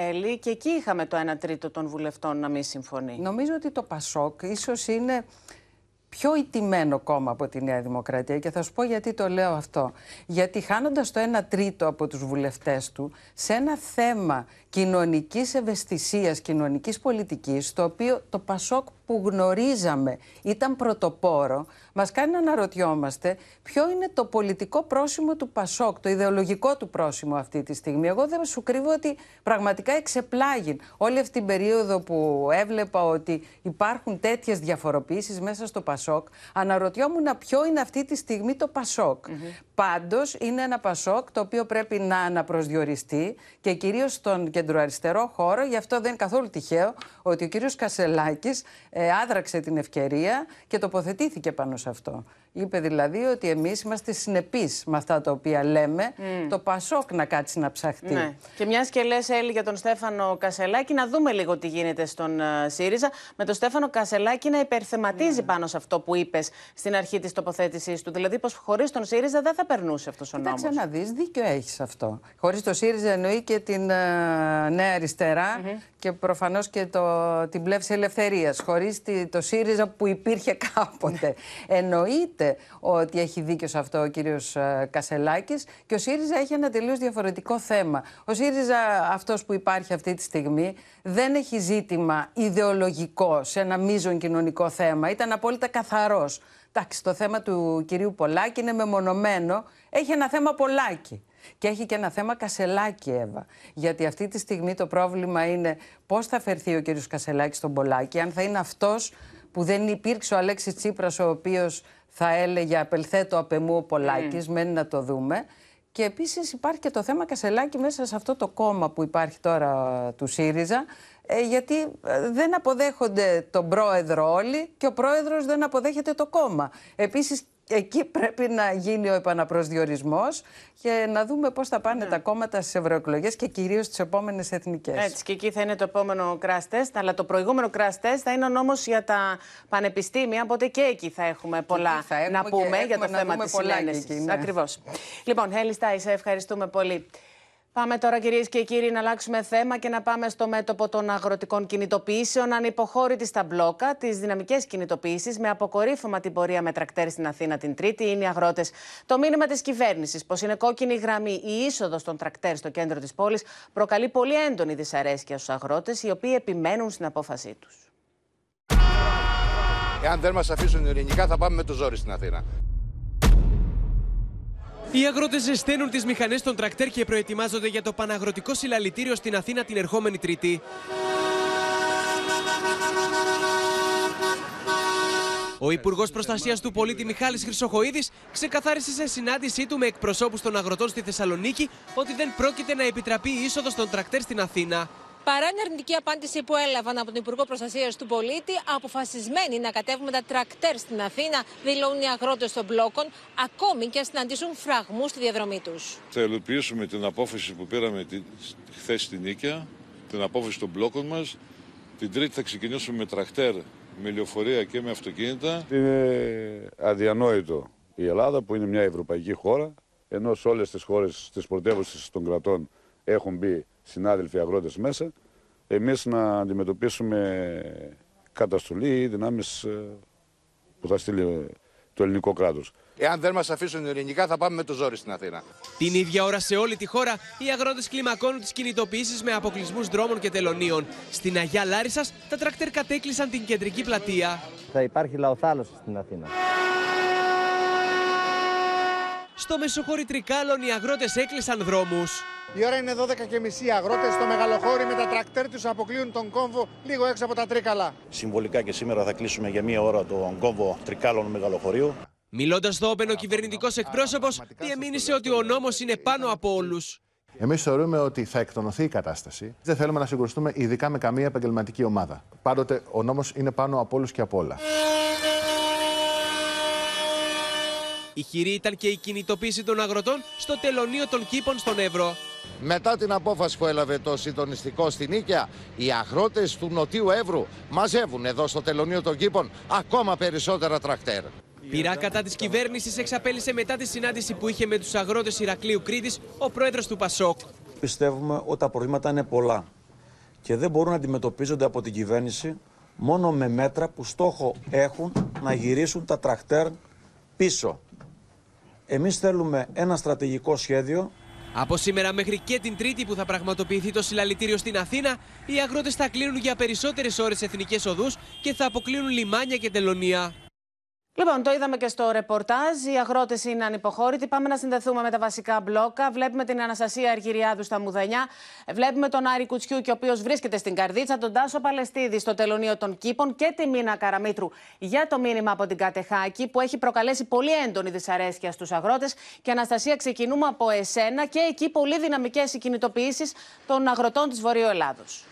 Έλλη, και εκεί είχαμε το 1 τρίτο των βουλευτών να μην συμφωνεί.
Νομίζω ότι το Πασόκ ίσως είναι πιο ιτημένο κόμμα από τη Νέα Δημοκρατία και θα σου πω γιατί το λέω αυτό. Γιατί χάνοντας το 1 τρίτο από τους βουλευτές του σε ένα θέμα κοινωνικής ευαισθησίας, κοινωνικής πολιτικής, το οποίο το Πασόκ που γνωρίζαμε ήταν πρωτοπόρο, μας κάνει να αναρωτιόμαστε ποιο είναι το πολιτικό πρόσημο του Πασόκ, το ιδεολογικό του πρόσημο αυτή τη στιγμή. Εγώ δεν σου κρύβω ότι πραγματικά εξεπλάγει όλη αυτή την περίοδο που έβλεπα ότι υπάρχουν τέτοιες διαφοροποιήσεις μέσα στο Πασόκ, αναρωτιόμουν ποιο είναι αυτή τη στιγμή το Πασόκ. Mm Πάντως είναι ένα Πασόκ το οποίο πρέπει να αναπροσδιοριστεί και κυρίως στον κεντροαριστερό χώρο. Γι' αυτό δεν είναι καθόλου τυχαίο ότι ο κύριος Κασελάκης ε, άδραξε την ευκαιρία και τοποθετήθηκε πάνω σε αυτό. Είπε δηλαδή ότι εμείς είμαστε συνεπείς με αυτά τα οποία λέμε. Το Πασόκ να κάτσει να ψαχτεί.
Ναι. Και μιας και λες, Έλλη, για τον Στέφανο Κασελάκη, να δούμε λίγο τι γίνεται στον uh, ΣΥΡΙΖΑ. Με τον Στέφανο Κασελάκη να υπερθεματίζει πάνω σε αυτό που είπες στην αρχή της τοποθέτησής του. Δηλαδή, πως χωρίς τον ΣΥΡΙΖΑ δεν θα περνούσε αυτός ο νόμος.
Κοίταξε να δεις, δίκιο έχεις αυτό. Χωρίς το ΣΥΡΙΖΑ εννοεί και την uh, Νέα Αριστερά και προφανώς και το, την πλεύση ελευθερίας. Χωρίς το ΣΥΡΙΖΑ που υπήρχε κάποτε. Εννοείται ότι έχει δίκιο σε αυτό ο κύριος ε, Κασελάκης και ο ΣΥΡΙΖΑ έχει ένα τελείως διαφορετικό θέμα. Ο ΣΥΡΙΖΑ, αυτός που υπάρχει αυτή τη στιγμή, δεν έχει ζήτημα ιδεολογικό σε ένα μείζον κοινωνικό θέμα. Ήταν απόλυτα καθαρός. Εντάξει, το θέμα του κυρίου Πολάκη είναι μεμονωμένο. Έχει ένα θέμα Πολάκη. Και έχει και ένα θέμα Κασελάκη, Εύα. Γιατί αυτή τη στιγμή το πρόβλημα είναι πώς θα φερθεί ο κύριος Κασελάκης στον Πολάκη, αν θα είναι αυτός που δεν υπήρξε ο Αλέξης Τσίπρας ο οποίος θα έλεγε απελθέτω απεμού ο Πολάκης, mm. μένει να το δούμε. Και επίσης υπάρχει και το θέμα Κασελάκη μέσα σε αυτό το κόμμα που υπάρχει τώρα του ΣΥΡΙΖΑ, ε, γιατί ε, δεν αποδέχονται τον πρόεδρο όλοι και ο πρόεδρος δεν αποδέχεται το κόμμα. Επίσης εκεί πρέπει να γίνει ο επαναπροσδιορισμός και να δούμε πώς θα πάνε ναι. τα κόμματα στις ευρωεκλογές και κυρίως στις επόμενες εθνικές.
Έτσι και εκεί θα είναι το επόμενο crash test, αλλά το προηγούμενο crash test θα είναι ο νόμος για τα πανεπιστήμια, οπότε και εκεί θα έχουμε πολλά να πούμε για το θέμα της συνένεσης. Ναι. Ακριβώς. Λοιπόν, Έλλη σε ευχαριστούμε πολύ. Πάμε τώρα κυρίες και κύριοι να αλλάξουμε θέμα και να πάμε στο μέτωπο των αγροτικών κινητοποιήσεων. Ανυποχώρητη στα μπλόκα, τις δυναμικές κινητοποιήσεις με αποκορύφωμα την πορεία με τρακτέρ στην Αθήνα την Τρίτη είναι οι αγρότες. Το μήνυμα της κυβέρνησης πως είναι κόκκινη γραμμή η είσοδος των τρακτέρ στο κέντρο της πόλης προκαλεί πολύ έντονη δυσαρέσκεια στους αγρότες, οι οποίοι επιμένουν στην απόφασή τους.
Εάν δεν μας αφήσουν ειρηνικά, θα πάμε με το ζόρι στην Αθήνα.
Οι αγρότες ζεσταίνουν τις μηχανές των τρακτέρ και προετοιμάζονται για το Παναγροτικό Συλλαλητήριο στην Αθήνα την ερχόμενη Τρίτη. Ο Υπουργός Προστασίας του Πολίτη Μιχάλης Χρυσοχοίδης ξεκαθάρισε σε συνάντησή του με εκπροσώπους των αγροτών στη Θεσσαλονίκη ότι δεν πρόκειται να επιτραπεί η είσοδος των τρακτέρ στην Αθήνα.
Παρά την αρνητική απάντηση που έλαβαν από τον Υπουργό Προστασίας του Πολίτη, αποφασισμένοι να κατέβουμε τα τρακτέρ στην Αθήνα, δηλώνουν οι αγρότες των μπλόκων, ακόμη και αν συναντήσουν φραγμούς στη διαδρομή τους.
Θα υλοποιήσουμε την απόφαση που πήραμε χθες στην Νίκαια, την απόφαση των μπλόκων μας. Την Τρίτη θα ξεκινήσουμε με τρακτέρ, με λεωφορεία και με αυτοκίνητα.
Είναι αδιανόητο η Ελλάδα, που είναι μια ευρωπαϊκή χώρα, ενώ σε όλες τις χώρες τη πρωτεύουσα των κρατών έχουν μπει συνάδελφοι αγρότες μέσα, εμείς να αντιμετωπίσουμε καταστολή ή δυνάμεις ε, που θα στείλει το ελληνικό κράτος.
Εάν δεν μας αφήσουν ειρηνικά θα πάμε με το ζόρι στην Αθήνα.
Την ίδια ώρα σε όλη τη χώρα οι αγρότες κλιμακώνουν τις κινητοποιήσεις με αποκλεισμούς δρόμων και τελωνίων. Στην Αγιά Λάρισας τα τρακτέρ κατέκλυσαν την κεντρική πλατεία.
Θα υπάρχει λαοθάλωση στην Αθήνα.
Στο Μεσοχώρι Τρικάλων οι αγρότες έκλεισαν δρόμους.
Η ώρα είναι 12 και μισή. Αγρότες στο μεγαλοχώρι με τα τρακτέρ τους αποκλείουν τον κόμβο λίγο έξω από τα τρίκαλα.
Συμβολικά και σήμερα θα κλείσουμε για μία ώρα τον κόμβο τρικάλων μεγαλοχωρίου.
Μιλώντας στο όπεν, ο κυβερνητικός εκπρόσωπος διαμήνυσε ότι ο νόμος είναι πάνω από όλους.
Εμείς θεωρούμε ότι θα εκτονωθεί η κατάσταση. Δεν θέλουμε να συγκρουστούμε ειδικά με καμία επαγγελματική ομάδα. Πάντοτε ο νόμος είναι πάνω από όλους και από όλα.
Η χειρή ήταν και η κινητοποίηση των αγροτών στο τελωνίο των κήπων στον Εύρο.
Μετά την απόφαση που έλαβε το συντονιστικό στην Νίκαια, οι αγρότες του Νοτιού Εύρου μαζεύουν εδώ στο τελωνίο των κήπων ακόμα περισσότερα τρακτέρ.
Πειρά κατά της κυβέρνησης εξαπέλυσε μετά τη συνάντηση που είχε με τους αγρότες Ηρακλείου Κρήτης ο πρόεδρος του Πασόκ.
Πιστεύουμε ότι τα προβλήματα είναι πολλά και δεν μπορούν να αντιμετωπίζονται από την κυβέρνηση
μόνο με μέτρα που στόχο έχουν να γυρίσουν τα τρακτέρ πίσω. Εμείς θέλουμε ένα στρατηγικό σχέδιο
Από σήμερα μέχρι και την Τρίτη που θα πραγματοποιηθεί το συλλαλητήριο στην Αθήνα, οι αγρότες θα κλείνουν για περισσότερες ώρες εθνικές οδούς και θα αποκλίνουν λιμάνια και τελωνία.
Λοιπόν, το είδαμε και στο ρεπορτάζ. Οι αγρότες είναι ανυποχώρητοι. Πάμε να συνδεθούμε με τα βασικά μπλόκα. Βλέπουμε την Αναστασία Αργυριάδου στα Μουδανιά. Βλέπουμε τον Άρη Κουτσιούκη, ο οποίος βρίσκεται στην Καρδίτσα. Τον Τάσο Παλαιστίδη στο τελωνίο των Κήπων. Και τη Μίνα Καραμίτρου για το μήνυμα από την Κατεχάκη, που έχει προκαλέσει πολύ έντονη δυσαρέσκεια στους αγρότες. Και Αναστασία, ξεκινούμε από εσένα και εκεί πολύ δυναμικές οι κινητοποιήσεις των αγροτών της Βορείου Ελλάδος.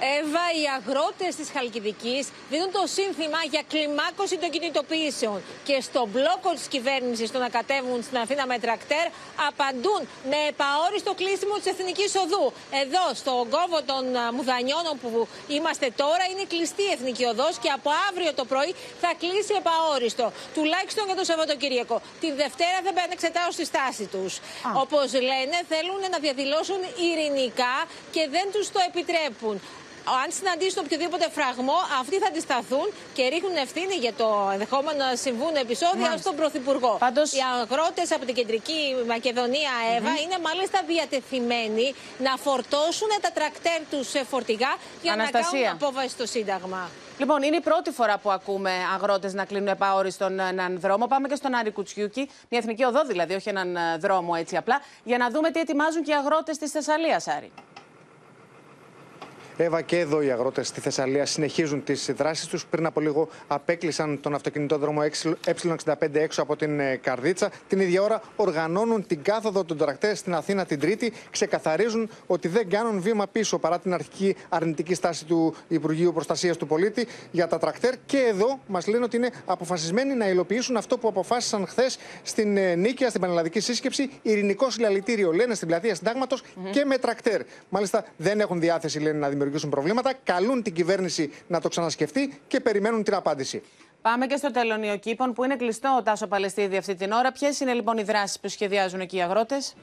Εύα, οι αγρότες της Χαλκιδικής δίνουν το σύνθημα για κλιμάκωση των κινητοποιήσεων. Και στο μπλόκο της κυβέρνησης το να κατέβουν στην Αθήνα με τρακτέρ, απαντούν με επαόριστο κλείσιμο της Εθνικής Οδού. Εδώ, στον κόβο των α, Μουδανιώνων που είμαστε τώρα, είναι κλειστή η Εθνική Οδός και από αύριο το πρωί θα κλείσει επαόριστο. Τουλάχιστον για το Σαββατοκύριακο. Τη Δευτέρα δεν πάνε εξετάσουν στη στάση τους. Όπως λένε, θέλουν να διαδηλώσουν ειρηνικά και δεν τους το επιτρέπουν αν συναντήσουν οποιοδήποτε φραγμό, αυτοί θα αντισταθούν και ρίχνουν ευθύνη για το ενδεχόμενο να συμβούν επεισόδια
Μάλιστα.
στον Πρωθυπουργό.
Πάντως-
Οι αγρότες από την κεντρική Μακεδονία, Εύα, είναι μάλιστα διατεθειμένοι να φορτώσουν τα τρακτέρ τους σε φορτηγά για
Αναστασία.
να κάνουν απόβαση στο Σύνταγμα.
Λοιπόν, είναι η πρώτη φορά που ακούμε αγρότες να κλείνουν επαόριστον έναν δρόμο. Πάμε και στον Άρη Κουτσιούκη, μια εθνική οδό δηλαδή, όχι έναν ε, δρόμο έτσι απλά, για να δούμε τι ετοιμάζουν και οι αγρότες της Θεσσαλίας, Άρη.
Εύα και εδώ οι αγρότες στη Θεσσαλία συνεχίζουν τις δράσεις τους. Πριν από λίγο απέκλεισαν τον αυτοκινητόδρομο Ε65 έξω από την ε, Καρδίτσα. Την ίδια ώρα οργανώνουν την κάθοδο των τρακτέρ στην Αθήνα την Τρίτη. Ξεκαθαρίζουν ότι δεν κάνουν βήμα πίσω παρά την αρχική αρνητική στάση του Υπουργείου Προστασίας του Πολίτη για τα τρακτέρ. Και εδώ μας λένε ότι είναι αποφασισμένοι να υλοποιήσουν αυτό που αποφάσισαν χθες στην ε, Νίκαια, στην Πανελλαδική Σύσκεψη. Ειρηνικό συλλαλητήριο, λένε στην πλατεία Συντάγματος και με τρακτέρ. Μάλιστα δεν έχουν διάθεση, λένε, να δημιουργήσουν προβλήματα. Καλούν την κυβέρνηση να το ξανασκεφτεί και περιμένουν την απάντηση.
Πάμε και στο τελωνίο κήπων που είναι κλειστό ο Τάσο Παλαιστίδη αυτή την ώρα. Ποιες είναι λοιπόν οι δράσεις που σχεδιάζουν εκεί οι αγρότες;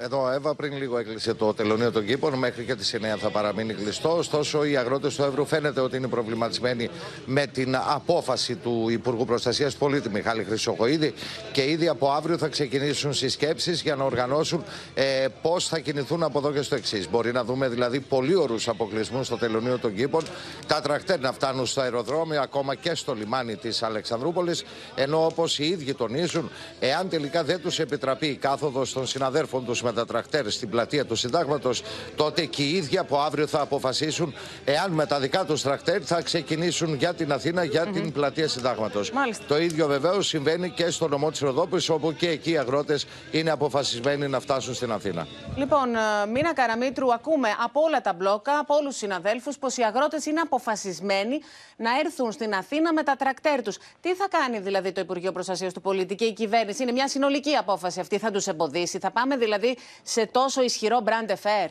Εδώ, Εύα, πριν λίγο έκλεισε το τελωνίο των κήπων. Μέχρι και τις 9 θα παραμείνει κλειστό. Ωστόσο, οι αγρότες του Εύρου φαίνεται ότι είναι προβληματισμένοι με την απόφαση του Υπουργού Προστασίας του Πολίτη Μιχάλη Χρυσοχοίδη και ήδη από αύριο θα ξεκινήσουν συσκέψεις για να οργανώσουν ε, πώς θα κινηθούν από εδώ και στο εξής. Μπορεί να δούμε δηλαδή πολύ ωρούς αποκλεισμούς στο τελωνίο των κήπων, τα τρακτέρ να φτάνουν στο αεροδρόμιο, ακόμα και στο λιμάνι της Αλεξανδρούπολης. Ενώ όπως οι ίδιοι τονίζουν, εάν τελικά δεν τους επιτραπεί η κάθοδος των συναδέρφων τους με τα τρακτέρ στην πλατεία του Συντάγματος, τότε και οι ίδιοι από αύριο θα αποφασίσουν εάν με τα δικά τους τρακτέρ θα ξεκινήσουν για την Αθήνα, για την πλατεία Συντάγματος. Το ίδιο βεβαίως συμβαίνει και στο νομό της Ροδόπης, όπου και εκεί οι αγρότες είναι αποφασισμένοι να φτάσουν στην Αθήνα.
Λοιπόν, ε, Μίνα Καραμίτρου, ακούμε από όλα τα μπλόκα, από όλους τους συναδέλφους, πως οι αγρότες είναι αποφασισμένοι να έρθουν στην Αθήνα με τα τρακτέρ τους. Τι θα κάνει δηλαδή το Υπουργείο Προστασίας του Πολίτη και η κυβέρνηση, Είναι μια συνολική απόφαση αυτή, θα τους εμποδίσει; Θα πάμε δηλαδή σε τόσο ισχυρό brand affair.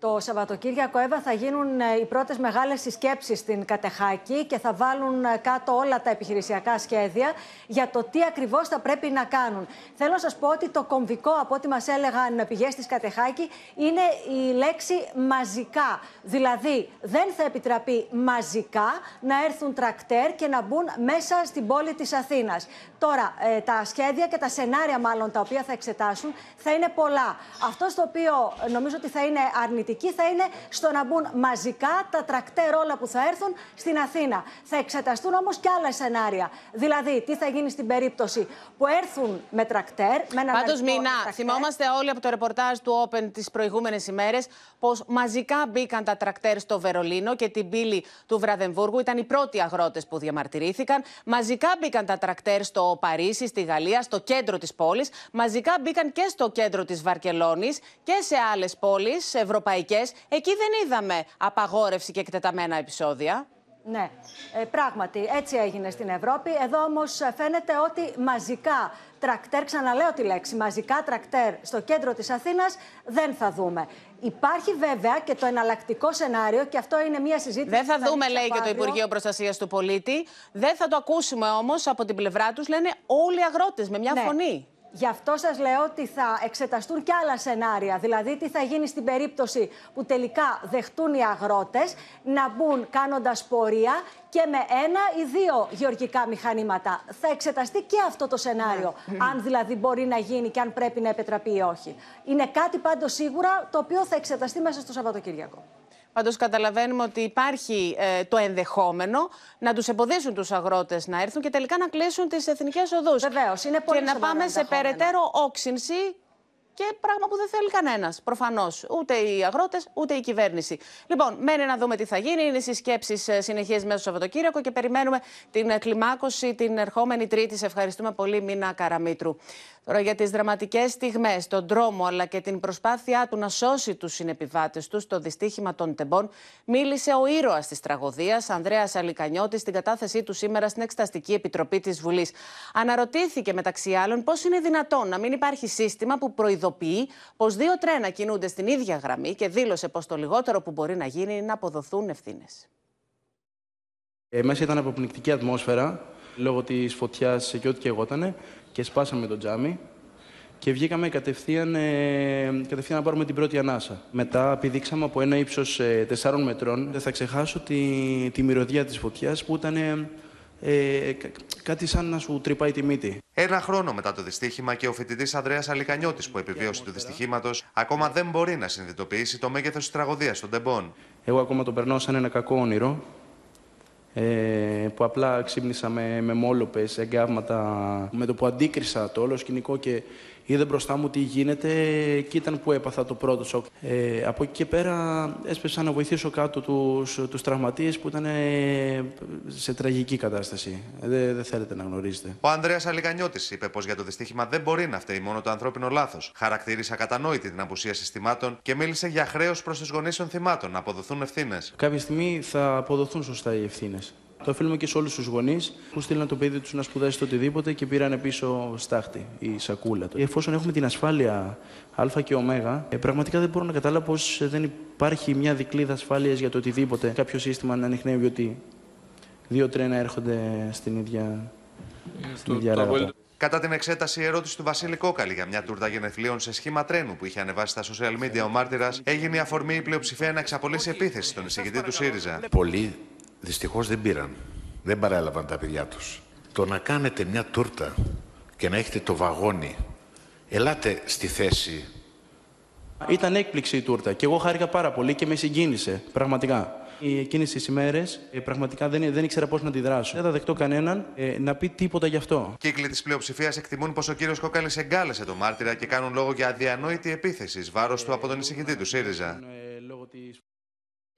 Το Σαββατοκύριακο, Εύα, θα γίνουν ε, οι πρώτες μεγάλες συσκέψεις στην Κατεχάκη και θα βάλουν ε, κάτω όλα τα επιχειρησιακά σχέδια για το τι ακριβώς θα πρέπει να κάνουν. Θέλω να σας πω ότι το κομβικό, από ό,τι μας έλεγαν πηγές της Κατεχάκη, είναι η λέξη μαζικά. Δηλαδή, δεν θα επιτραπεί μαζικά να έρθουν τρακτέρ και να μπουν μέσα στην πόλη της Αθήνας. Τώρα, ε, τα σχέδια και τα σενάρια, μάλλον τα οποία θα εξετάσουν, θα είναι πολλά. Αυτό στο οποίο ε, νομίζω ότι θα είναι αρνητική θα είναι στο να μπουν μαζικά τα τρακτέρ όλα που θα έρθουν στην Αθήνα. Θα εξεταστούν όμως και άλλα σενάρια. Δηλαδή, τι θα γίνει στην περίπτωση που έρθουν με τρακτέρ, με έναν
Πάντως,
αριθμό
Μίνα,
τρακτέρ.
θυμόμαστε όλοι από το ρεπορτάζ του Open τις προηγούμενες ημέρες πως μαζικά μπήκαν τα τρακτέρ στο Βερολίνο και την πύλη του Βραδεμβούργου. Ήταν οι πρώτοι αγρότες που διαμαρτυρήθηκαν. Μαζικά μπήκαν τα τρακτέρ στο Παρίσι, στη Γαλλία, στο κέντρο της πόλης. Μαζικά μπήκαν και στο κέντρο της Βαρκελόνης και σε άλλες πόλεις ευρωπαϊκές. Εκεί δεν είδαμε απαγόρευση και εκτεταμένα επεισόδια.
Ναι, ε, πράγματι έτσι έγινε στην Ευρώπη. Εδώ όμως φαίνεται ότι μαζικά τρακτέρ, ξαναλέω τη λέξη, μαζικά τρακτέρ στο κέντρο της Αθήνας δεν θα δούμε. Υπάρχει βέβαια και το εναλλακτικό σενάριο και αυτό είναι μια συζήτηση.
Δεν θα
που
δούμε,
ανοίξει
λέει
από
και το
αύριο.
Υπουργείο Προστασίας του Πολίτη. Δεν θα το ακούσουμε όμως από την πλευρά τους. Λένε όλοι οι αγρότες με μια
Ναι.
φωνή.
Γι' αυτό σας λέω ότι θα εξεταστούν και άλλα σενάρια. Δηλαδή, τι θα γίνει στην περίπτωση που τελικά δεχτούν οι αγρότες να μπουν κάνοντας πορεία και με ένα ή δύο γεωργικά μηχανήματα. Θα εξεταστεί και αυτό το σενάριο. Ναι. Αν δηλαδή μπορεί να γίνει και αν πρέπει να επιτραπεί ή όχι. Είναι κάτι πάντως σίγουρα το οποίο θα εξεταστεί μέσα στο Σαββατοκύριακο.
Πάντως, καταλαβαίνουμε ότι υπάρχει ε, το ενδεχόμενο να τους εμποδίσουν τους αγρότες να έρθουν και τελικά να κλείσουν τις εθνικές οδούς.
Βεβαίως, είναι πολύ
Και να πάμε σε περαιτέρω όξυνση και πράγμα που δεν θέλει κανένας. Προφανώς. Ούτε οι αγρότες, ούτε η κυβέρνηση. Λοιπόν, μένει να δούμε τι θα γίνει. Είναι συσκέψεις ε, συνεχεί μέσα στο Σαββατοκύριακο και περιμένουμε την ε, κλιμάκωση την ερχόμενη Τρίτη. Σε ευχαριστούμε πολύ, Μίνα Καραμίτρου. Τώρα για τις δραματικές στιγμές, τον τρόμο αλλά και την προσπάθειά του να σώσει τους συνεπιβάτες του στο δυστύχημα των τεμπών, μίλησε ο ήρωας της τραγωδίας, Ανδρέας Αλικανιώτης, στην κατάθεσή του σήμερα στην Εξεταστική Επιτροπή της Βουλής. Αναρωτήθηκε μεταξύ άλλων πώς είναι δυνατόν να μην υπάρχει σύστημα που προειδοποιεί πως δύο τρένα κινούνται στην ίδια γραμμή και δήλωσε πως το λιγότερο που μπορεί να γίνει είναι να αποδοθούν ευθύνες.
Ε, μέσα ήταν αποπνικτική ατμόσφαιρα λόγω της φωτιάς και ό,τι και εγώτανε και σπάσαμε το τζάμι και βγήκαμε κατευθείαν, ε, κατευθείαν να πάρουμε την πρώτη ανάσα. Μετά πηδήξαμε από ένα ύψος ε, 4 μετρών. Δεν θα ξεχάσω τη, τη μυρωδιά της φωτιάς που ήταν ε, κάτι σαν να σου τρυπάει τη μύτη.
Ένα χρόνο μετά το δυστύχημα και ο φοιτητής Ανδρέας Αλικανιώτης που επιβίωσε του δυστυχήματος ακόμα δεν μπορεί να συνειδητοποιήσει το μέγεθος της τραγωδίας των τεμπών.
Εγώ ακόμα το περνώ σαν ένα κακό όνειρο ε, που απλά ξύπνησα με, με μόλοπες, εγκάβματα. Με το που αντίκρισα το όλο σκηνικό και είδε μπροστά μου τι γίνεται και ήταν που έπαθα το πρώτο σοκ. Ε, από εκεί και πέρα έσπεσα να βοηθήσω κάτω τους, τους τραυματίες που ήταν ε, σε τραγική κατάσταση. Δεν δε θέλετε να γνωρίζετε.
Ο Ανδρέας Αλικανιώτης είπε πως για το δυστύχημα δεν μπορεί να φταίει μόνο το ανθρώπινο λάθος. Χαρακτήρισε ακατανόητη την απουσία συστημάτων και μίλησε για χρέος προς τους γονείς των θυμάτων να αποδοθούν ευθύνες.
Κάποια στιγμή θα αποδοθούν σωστά οι ευθύνες. Το οφείλουμε και σε όλους τους γονείς που στείλαν το παιδί τους να σπουδάσει το οτιδήποτε και πήραν πίσω στάχτη ή σακούλα. Εφόσον έχουμε την ασφάλεια Α και Ω, ε, πραγματικά δεν μπορώ να καταλάβω πω δεν υπάρχει μια δικλίδα ασφάλειας για το οτιδήποτε. Κάποιο σύστημα να ανοιχνεύει ότι δύο τρένα έρχονται στην ίδια, στην ίδια ράγα.
Κατά την εξέταση, η ερώτηση του Βασίλη Κόκαλη για μια τούρτα γενεθλίων σε σχήμα τρένου που είχε ανεβάσει στα social media ο μάρτυρας, έγινε η αφορμή η πλειοψηφία να εξαπολύσει επίθεση στον εισηγητή του ΣΥΡΙΖΑ.
Πολλοί δυστυχώς δεν πήραν. Δεν παρέλαβαν τα παιδιά τους. Το να κάνετε μια τούρτα και να έχετε το βαγόνι, ελάτε στη θέση.
Ήταν έκπληξη η τούρτα και εγώ χάρηκα πάρα πολύ και με συγκίνησε, πραγματικά. Εκείνες τις ημέρες πραγματικά δεν, δεν ήξερα πώς να αντιδράσω. Δεν θα δεχτώ κανέναν ε, να πει τίποτα γι' αυτό.
Κύκλοι της πλειοψηφίας εκτιμούν πως ο κύριος Κόκαλης εγκάλεσε τον μάρτυρα και κάνουν λόγο για αδιανόητη επίθεση βάρος του από τον εισηγητή του ΣΥΡΙΖΑ.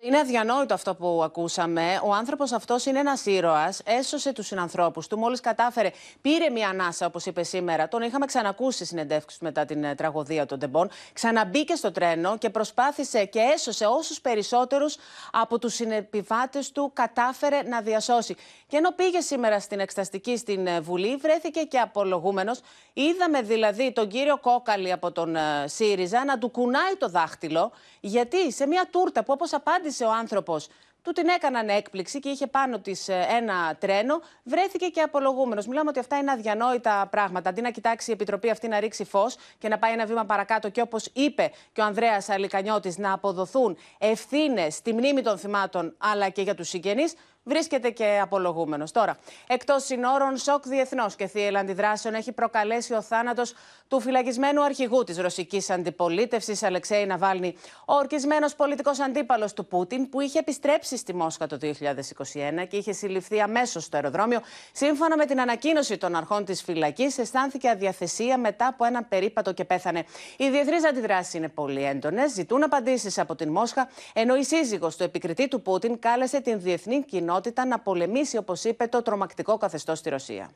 Είναι αδιανόητο αυτό που ακούσαμε. Ο άνθρωπος αυτός είναι ένας ήρωας. Έσωσε τους συνανθρώπους του. Μόλις κατάφερε, πήρε μια ανάσα, όπως είπε σήμερα. Τον είχαμε ξανακούσει συνεντεύξει μετά την ε, τραγωδία των Τεμπών. Ξαναμπήκε στο τρένο και προσπάθησε και έσωσε όσους περισσότερους από τους συνεπιβάτες του κατάφερε να διασώσει. Και ενώ πήγε σήμερα στην εξεταστική στην ε, Βουλή, βρέθηκε και απολογούμενος. Είδαμε δηλαδή τον κύριο Κόκαλη από τον ε, ΣΥΡΙΖΑ να του κουνάει το δάχτυλο, γιατί σε μια τούρτα που όπως απάντησε ο άνθρωπος, του την έκαναν έκπληξη και είχε πάνω της ε, ένα τρένο, βρέθηκε και απολογούμενος. Μιλάμε ότι αυτά είναι αδιανόητα πράγματα. Αντί να κοιτάξει η Επιτροπή αυτή να ρίξει φως και να πάει ένα βήμα παρακάτω και όπως είπε και ο Ανδρέας Αλικανιώτης, να αποδοθούν ευθύνες στη μνήμη των θυμάτων αλλά και για τους συγγενείς, βρίσκεται και απολογούμενος. Τώρα, εκτός συνόρων, σοκ διεθνώς και θύελα αντιδράσεων έχει προκαλέσει ο θάνατος του φυλακισμένου αρχηγού της ρωσικής αντιπολίτευσης, Αλεξέη Ναβάλνη, ο ορκισμένος πολιτικός αντίπαλος του Πούτιν, που είχε επιστρέψει στη Μόσχα το 2021 και είχε συλληφθεί αμέσως στο αεροδρόμιο. Σύμφωνα με την ανακοίνωση των αρχών της φυλακής, αισθάνθηκε αδιαθεσία μετά από έναν περίπατο και πέθανε. Οι διεθνείς αντιδράσεις είναι πολύ έντονες, ζητούν απαντήσεις από την Μόσχα, ενώ η σύζυγος του επικριτή του Πούτιν κάλεσε την διεθνή κοινότητα κοινότητα να πολεμήσει, όπως είπε, το τρομακτικό καθεστώς στη Ρωσία.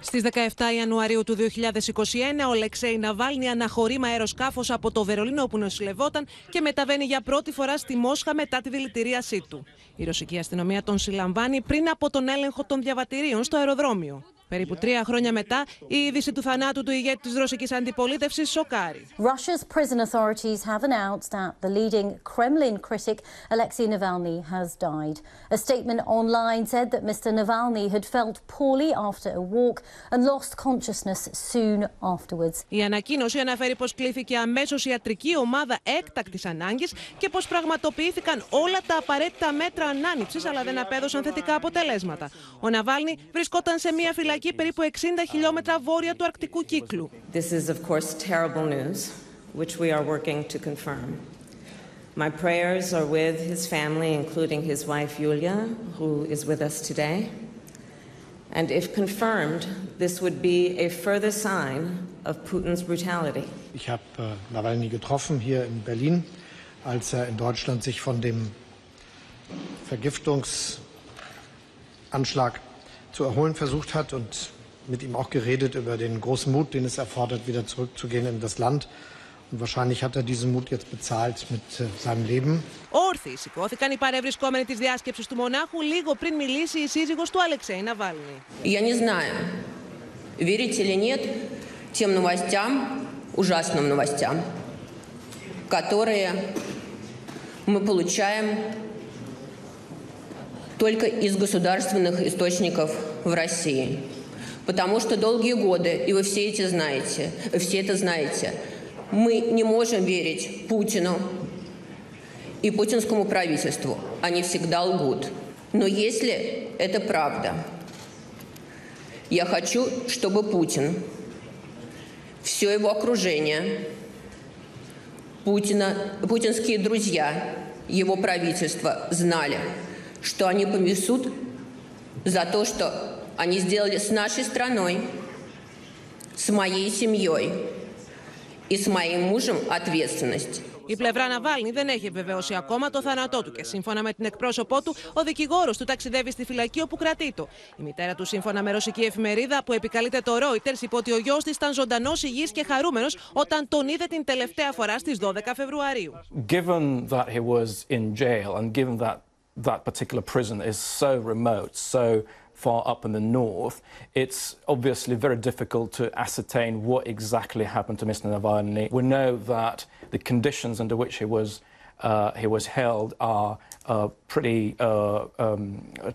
Στις 17 Ιανουαρίου του 2021, ο Λεξέη Ναβάλνη αναχωρεί με αεροσκάφος από το Βερολίνο όπου νοσηλευόταν και μεταβαίνει για πρώτη φορά στη Μόσχα μετά τη δηλητηρίασή του. Η ρωσική αστυνομία τον συλλαμβάνει πριν από τον έλεγχο των διαβατηρίων στο αεροδρόμιο. Περίπου τρία χρόνια μετά, η είδηση του θανάτου του ηγέτη της ρωσικής αντιπολίτευσης σοκάρει.
Russia's prison authorities have announced that the leading Kremlin critic Alexei Navalny has died. A statement online said that Mr. Navalny had felt poorly after a walk and lost consciousness soon afterwards.
Η ανακοίνωση αναφέρει πως κλήθηκε αμέσως ιατρική ομάδα έκτακτης ανάγκης και πως πραγματοποιήθηκαν όλα τα απαραίτητα μέτρα ανάνυψης αλλά δεν απέδωσαν θετικά αποτελέσματα. Ο Ναβάλνη βρισκόταν σε μια φυλακή περίπου 60 χιλιόμετρα βόρεια του αρκτικού κύκλου.
This is, of course, terrible news, which we are working to confirm. My prayers are with his family, including his wife Yulia, who is with us today. And if confirmed, this would be a further sign of Putin's brutality.
Ich habe äh, Nawalny getroffen hier in Berlin, als er in Deutschland sich von dem Vergiftungsanschlag zu erholen versucht hat und mit ihm auch geredet über den großen Mut, den es erfordert, wieder zurückzugehen in das Land. Und wahrscheinlich hat er diesen Mut jetzt bezahlt mit äh, seinem Leben.
Όρθιοι σηκώθηκαν οι παρευρισκόμενοι της διάσκεψης του Μονάχου λίγο πριν μιλήσει η σύζυγος του Αλεξέη Ναβάλνη.
Я не знаю, верите или нет тем новостям, ужасным новостям, которые мы получаем только из государственных источников в России. Потому что долгие годы, и вы все эти знаете, все это знаете, мы не можем верить Путину и путинскому правительству. Они всегда лгут. Но если это правда, я хочу, чтобы Путин, все его окружение, Путина, путинские друзья, его правительство знали, что они понесут за то, что они сделали с нашей страной, с моей семьей и с моим мужем ответственность.
Η πλευρά Ναβάλνη δεν έχει επιβεβαιώσει ακόμα το θάνατό του και σύμφωνα με την εκπρόσωπό του, ο δικηγόρο του ταξιδεύει στη φυλακή όπου κρατεί Η μητέρα του, σύμφωνα με ρωσική εφημερίδα που επικαλείται το Reuters, είπε ότι ο γιο τη ήταν ζωντανό, υγιή και χαρούμενο όταν τον είδε την τελευταία φορά στι 12 Φεβρουαρίου.
Given that he was in jail and given that that particular prison is so remote, so far up in the north, it's obviously very difficult to ascertain what exactly happened to Mr. Navalny. We know that the conditions under which he was uh, he was held are uh, pretty uh, um,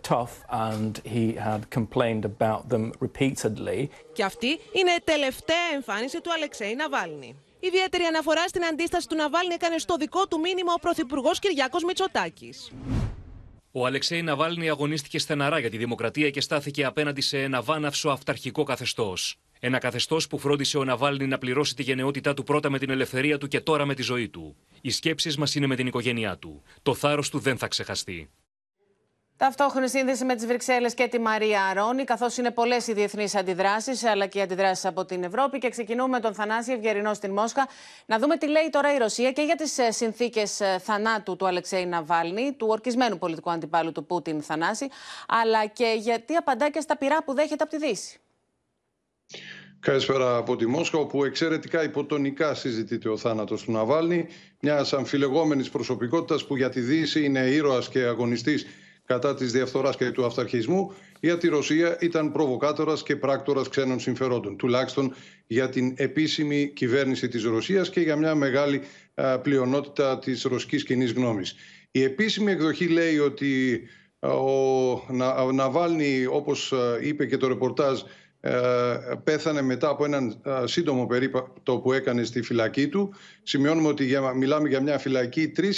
tough, and he had complained about them repeatedly.
Και αυτή είναι η τελευταία εμφάνιση του Αλεξέη Ναβάλνη. Ιδιαίτερη αναφορά στην αντίσταση του Ναβάλνη έκανε στο δικό του μήνυμα ο Πρωθυπουργό Κυριάκος Μητσοτάκης.
Ο Αλεξέη Ναβάλνη αγωνίστηκε στεναρά για τη δημοκρατία και στάθηκε απέναντι σε ένα βάναυσο αυταρχικό καθεστώς. Ένα καθεστώς που φρόντισε ο Ναβάλνη να πληρώσει τη γενναιότητά του πρώτα με την ελευθερία του και τώρα με τη ζωή του. Οι σκέψεις μας είναι με την οικογένειά του. Το θάρρος του δεν θα ξεχαστεί.
Ταυτόχρονη σύνδεση με τις Βρυξέλλες και τη Μαρία Αρώνη, καθώς είναι πολλές οι διεθνείς αντιδράσεις αλλά και οι αντιδράσεις από την Ευρώπη. Και ξεκινούμε με τον Θανάση Ευγερινό στην Μόσχα. Να δούμε τι λέει τώρα η Ρωσία και για τις συνθήκες θανάτου του Αλεξέη Ναβάλνη, του ορκισμένου πολιτικού αντιπάλου του Πούτιν Θανάση, αλλά και γιατί απαντά και στα πειρά που δέχεται από τη Δύση.
Καλησπέρα από τη Μόσχα, όπου εξαιρετικά υποτονικά συζητείται ο θάνατος του Ναβάλνη, μιας αμφιλεγόμενης προσωπικότητας που για τη Δύση είναι ήρωας και αγωνιστής κατά της διαφθοράς και του αυταρχισμού, για τη Ρωσία ήταν προβοκάτορας και πράκτορας ξένων συμφερόντων, τουλάχιστον για την επίσημη κυβέρνηση της Ρωσίας και για μια μεγάλη πλειονότητα της ρωσικής κοινής γνώμης. Η επίσημη εκδοχή λέει ότι ο Ναβάλνη, όπως είπε και το ρεπορτάζ, πέθανε μετά από έναν σύντομο περίπατο που έκανε στη φυλακή του. Σημειώνουμε ότι μιλάμε για μια φυλακή 3.200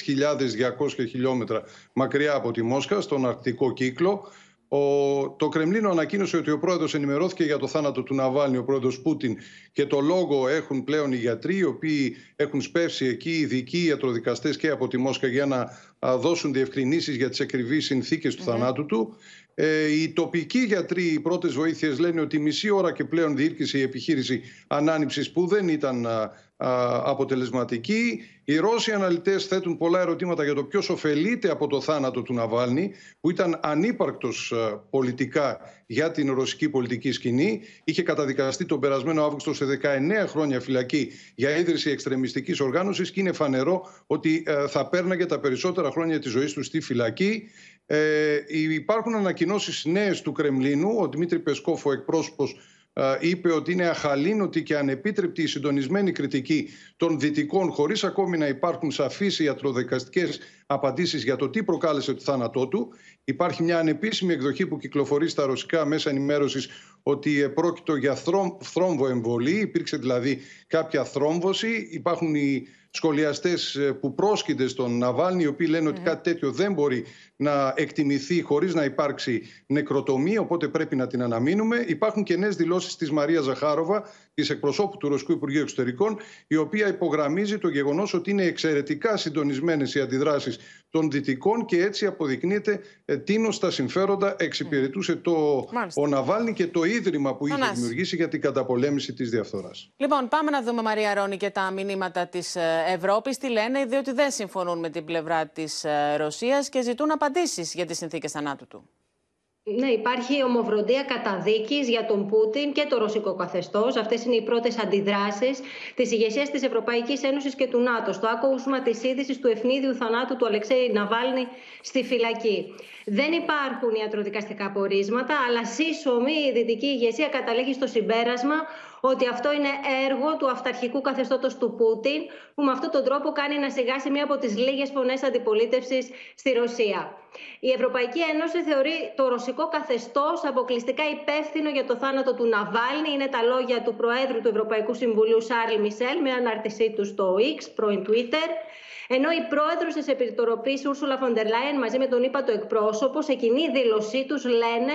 χιλιόμετρα μακριά από τη Μόσχα, στον αρκτικό κύκλο. Ο, το Κρεμλίνο ανακοίνωσε ότι ο πρόεδρος ενημερώθηκε για το θάνατο του Ναβάλνη, ο πρόεδρος Πούτιν, και το λόγο έχουν πλέον οι γιατροί, οι οποίοι έχουν σπεύσει εκεί, ειδικοί ιατροδικαστές και από τη Μόσχα για να δώσουν διευκρινήσεις για τις ακριβείς συνθήκες του θανάτου του. Ε, οι τοπικοί γιατροί, οι πρώτες βοήθειες λένε ότι μισή ώρα και πλέον διήρκησε η επιχείρηση ανάνυψης που δεν ήταν αποτελεσματική. Οι Ρώσοι αναλυτές θέτουν πολλά ερωτήματα για το ποιος ωφελείται από το θάνατο του Ναβάλνη, που ήταν ανύπαρκτος πολιτικά για την ρωσική πολιτική σκηνή. Είχε καταδικαστεί τον περασμένο Αύγουστο σε 19 χρόνια φυλακή για ίδρυση εξτρεμιστικής οργάνωσης και είναι φανερό ότι θα πέρναγε τα περισσότερα χρόνια της ζωής του στη φυλακή. Ε, υπάρχουν ανακοινώσεις νέες του Κρεμλίνου. Ο Δημήτρη Πεσκόφ, ο εκπρόσωπος είπε ότι είναι αχαλήνωτη και ανεπίτρεπτη η συντονισμένη κριτική των δυτικών χωρίς ακόμη να υπάρχουν σαφείς ιατροδικαστικές απαντήσεις για το τι προκάλεσε το θάνατό του. Υπάρχει μια ανεπίσημη εκδοχή που κυκλοφορεί στα ρωσικά μέσα ενημέρωσης ότι πρόκειτο για θρόμβοεμβολή, υπήρξε δηλαδή κάποια θρόμβωση. Υπάρχουν οι σχολιαστές που πρόσκυνται στον Ναβάλνη, οι οποίοι ότι κάτι τέτοιο δεν μπορεί να εκτιμηθεί χωρίς να υπάρξει νεκροτομή, οπότε πρέπει να την αναμείνουμε. Υπάρχουν και νέες δηλώσεις της Μαρία Ζαχάροβα, της εκπροσώπου του Ρωσικού Υπουργείου Εξωτερικών, η οποία υπογραμμίζει το γεγονός ότι είναι εξαιρετικά συντονισμένες οι αντιδράσεις των Δυτικών και έτσι αποδεικνύεται ε, τίνος στα συμφέροντα εξυπηρετούσε το ο Ναβάλνη και το ίδρυμα που είχε δημιουργήσει για την καταπολέμηση της διαφθοράς.
Λοιπόν, πάμε να δούμε, Μαρία Ρόνη, και τα μηνύματα της ε, Ευρώπης. Τι λένε, διότι δεν συμφωνούν με την πλευρά της ε, Ρωσίας και ζητούν απαντήσεις για τις συνθήκες θανάτου του.
Ναι, υπάρχει ομοβροντία καταδίκης για τον Πούτιν και το ρωσικό καθεστώς. Αυτές είναι οι πρώτες αντιδράσεις της ηγεσίας της Ευρωπαϊκής Ένωσης και του ΝΑΤΟ στο άκουσμα της είδησης του ευνίδιου θανάτου του Αλεξέη Ναβάλνη στη φυλακή. Δεν υπάρχουν ιατροδικαστικά πορίσματα, αλλά σύσσωμη η δυτική ηγεσία καταλήγει στο συμπέρασμα ότι αυτό είναι έργο του αυταρχικού καθεστώτος του Πούτιν, που με αυτόν τον τρόπο κάνει να σιγάσει μία από τις λίγες φωνές αντιπολίτευσης στη Ρωσία. Η Ευρωπαϊκή Ένωση θεωρεί το ρωσικό καθεστώς αποκλειστικά υπεύθυνο για το θάνατο του Ναβάλνη. Είναι τα λόγια του Προέδρου του Ευρωπαϊκού Συμβουλίου Σάρλ Μισελ με ανάρτησή του στο X, πρώην Twitter. Ενώ η πρόεδρος της Επιτροπής, Ούρσουλα Φοντερ Λάιεν, μαζί με τον ύπατο εκπρόσωπο, σε κοινή δήλωσή τους λένε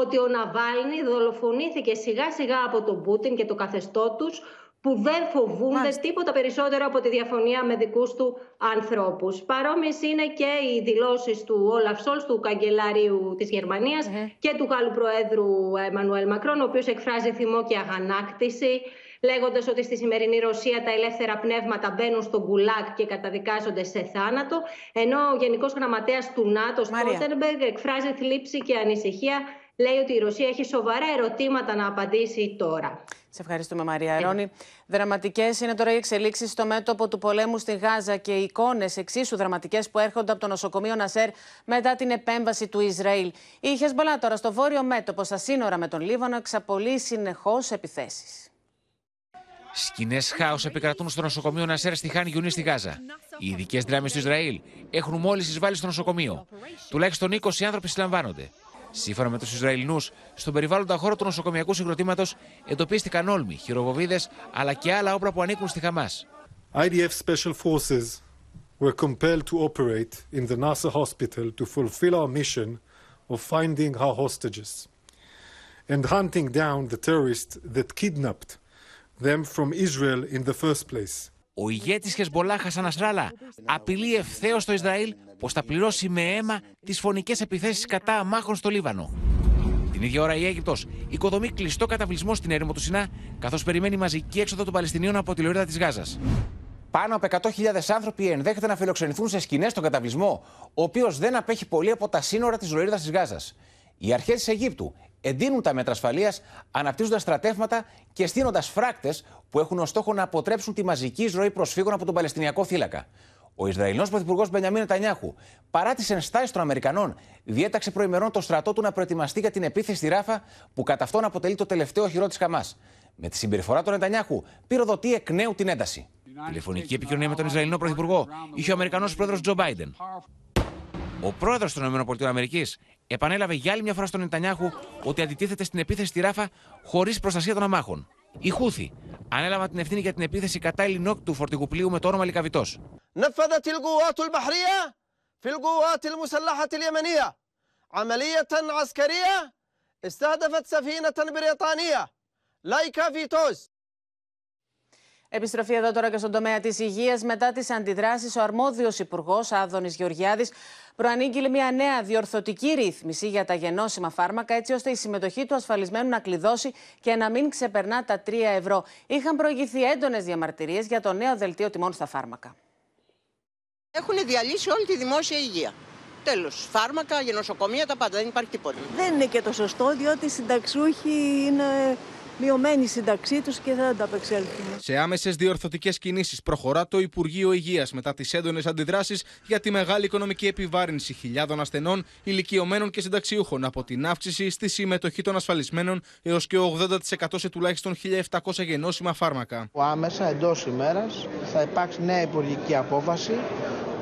ότι ο Ναβάλνη δολοφονήθηκε σιγά σιγά από τον Πούτιν και το καθεστώ τους, που δεν φοβούνται τίποτα περισσότερο από τη διαφωνία με δικούς του ανθρώπους. Παρόμοιες είναι και οι δηλώσεις του Όλαφ Σόλ, του καγκελάριου της γερμανια και του Γάλλου Προέδρου Εμμανουέλ Μακρόν, ο οποίος εκφράζει θυμό και αγανάκτηση λέγοντας ότι στη σημερινή Ρωσία τα ελεύθερα πνεύματα μπαίνουν στον Γκουλάκ και καταδικάζονται σε θάνατο. Ενώ ο Γενικός Γραμματέας του ΝΑΤΟ, Στόλτενμπεργκ, εκφράζει θλίψη και ανησυχία. Λέει ότι η Ρωσία έχει σοβαρά ερωτήματα να απαντήσει τώρα.
Σε ευχαριστούμε, Μαρία Ρόνη. Δραματικές είναι τώρα οι εξελίξεις στο μέτωπο του πολέμου στη Γάζα και οι εικόνες εξίσου δραματικές που έρχονται από το νοσοκομείο Νασέρ μετά την επέμβαση του Ισραήλ. Η Χεσμολά τώρα στο βόρειο μέτωπο, στα σύνορα με τον Λίβανο, εξαπολύει συνεχώς επιθέσεις.
Σκηνές χάος επικρατούν στο νοσοκομείο Νασέρ στη Χάνη Γιουνί στη Γάζα. Οι ειδικές δυνάμει του Ισραήλ έχουν μόλις εισβάλει στο νοσοκομείο. Τουλάχιστον 20 άνθρωποι συλλαμβάνονται. Σύμφωνα με του Ισραηλινού, στον περιβάλλοντα χώρο του νοσοκομιακού συγκροτήματο εντοπίστηκαν όλμοι, χειροβοβίδε αλλά και άλλα όπλα που ανήκουν στη Χαμά.
IDF special forces were compelled to operate in the Nasser hospital to fulfill our mission of finding our hostages and hunting down the terrorists that kidnapped them from Israel in the first place.
Ο ηγέτης Χεσμολά Χασαν Ασράλα απειλεί ευθέως το Ισραήλ πως θα πληρώσει με αίμα τις φωνικές επιθέσεις κατά αμάχων στο Λίβανο. Την ίδια ώρα η Αίγυπτος οικοδομεί κλειστό καταβλισμό στην έρημο του Σινά, καθώς περιμένει μαζική έξοδο των Παλαιστινίων από τη λωρίδα της Γάζας.
Πάνω από 100.000 άνθρωποι ενδέχεται να φιλοξενηθούν σε σκηνές στον καταβλισμό, ο οποίος δεν απέχει πολύ από τα σύνορα της λωρίδας της Γάζας. Οι αρχές της Αιγύπτου εντείνουν τα μέτρα ασφαλείας, αναπτύσσοντας στρατεύματα και στείνοντας φράκτες που έχουν ως στόχο να αποτρέψουν τη μαζική εισρωή προσφύγων από τον Παλαιστινιακό θύλακα. Ο Ισραηλινός Πρωθυπουργός Μπενιαμίν Νετανιάχου, παρά τις ενστάσεις των Αμερικανών, διέταξε προημερών το στρατό του να προετοιμαστεί για την επίθεση στη Ράφα, που κατά αυτόν αποτελεί το τελευταίο χειρό της Χαμάς. Με τη συμπεριφορά του Νετανιάχου, πυροδοτεί εκ νέου την ένταση.
Τηλεφωνική επικοινωνία με τον Ισραηλινό Πρωθυπουργό είχε ο Αμερικανός πρόεδρος Τζο Μπάιντεν. Ο πρόεδρος των ΗΠΑ επανέλαβε για άλλη μια φορά στον Νετανιάχου ότι αντιτίθεται στην επίθεση στη Ράφα χωρί προστασία των αμάχων. Οι Χούθη ανέλαβαν την ευθύνη για την επίθεση κατά Ελληνόκ του φορτηγού πλοίου με το όνομα Λικαβητό.
نفذت القوات البحرية في القوات المسلحة اليمنية عملية عسكرية استهدفت سفينة بريطانية لايكا فيتوس
Επιστροφή εδώ τώρα και στον τομέα της υγείας. Μετά τις αντιδράσεις, ο αρμόδιος υπουργός Άδωνης Γεωργιάδης προανήγγειλε μια νέα διορθωτική ρύθμιση για τα γενώσιμα φάρμακα, έτσι ώστε η συμμετοχή του ασφαλισμένου να κλειδώσει και να μην ξεπερνά τα 3 ευρώ. Είχαν προηγηθεί έντονες διαμαρτυρίες για το νέο δελτίο τιμών στα φάρμακα.
Έχουν διαλύσει όλη τη δημόσια υγεία. Τέλος. Φάρμακα, γενοσοκομεία, τα πάντα. Δεν υπάρχει τίποτα.
Δεν είναι και το σωστό, διότι οι συνταξιούχοι είναι
μειωμένη σύνταξή τους και θα ανταπεξέλθουν.
Σε άμεσες διορθωτικές κινήσεις προχωρά το Υπουργείο Υγείας μετά τις έντονες αντιδράσεις για τη μεγάλη οικονομική επιβάρυνση χιλιάδων ασθενών, ηλικιωμένων και συνταξιούχων από την αύξηση στη συμμετοχή των ασφαλισμένων έως και 80% σε τουλάχιστον 1.700 γενώσιμα φάρμακα.
Άμεσα εντός ημέρας θα υπάρξει νέα υπουργική απόφαση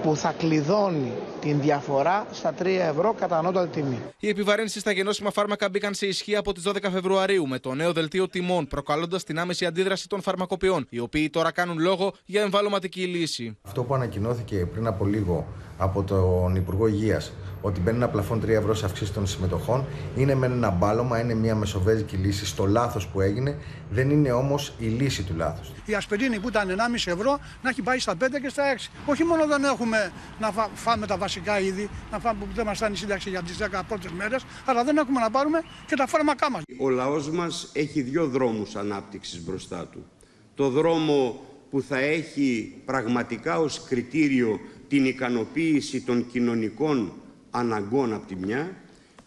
που θα κλειδώνει την διαφορά στα 3 ευρώ κατά ανώτατη τιμή.
Η επιβαρύνση στα γενώσιμα φάρμακα μπήκαν σε ισχύ από τις 12 Φεβρουαρίου με το νέο δελτίο τιμών, προκαλώντας την άμεση αντίδραση των φαρμακοποιών, οι οποίοι τώρα κάνουν λόγο για εμβαλωματική λύση.
Αυτό που ανακοινώθηκε πριν από λίγο από τον Υπουργό Υγείας, ότι μπαίνει ένα πλαφόν 3 ευρώ σε αυξήσεις των συμμετοχών, είναι με ένα μπάλωμα, είναι μια μεσοβέζικη λύση στο λάθος που έγινε, δεν είναι όμως η λύση του λάθους.
Η ασπιρίνη που ήταν 1,5 ευρώ να έχει πάει στα 5 και στα 6. Όχι μόνο δεν έχουμε να φάμε τα βασικά είδη, να φάμε που δεν μας φτάνει η σύνταξη για τις 10 πρώτες μέρες, αλλά δεν έχουμε να πάρουμε και τα φάρμακά μας.
Ο λαός μας έχει δύο δρόμους ανάπτυξης μπροστά του. Το δρόμο που θα έχει πραγματικά ως κριτήριο την ικανοποίηση των κοινωνικών αναγκών από τη μια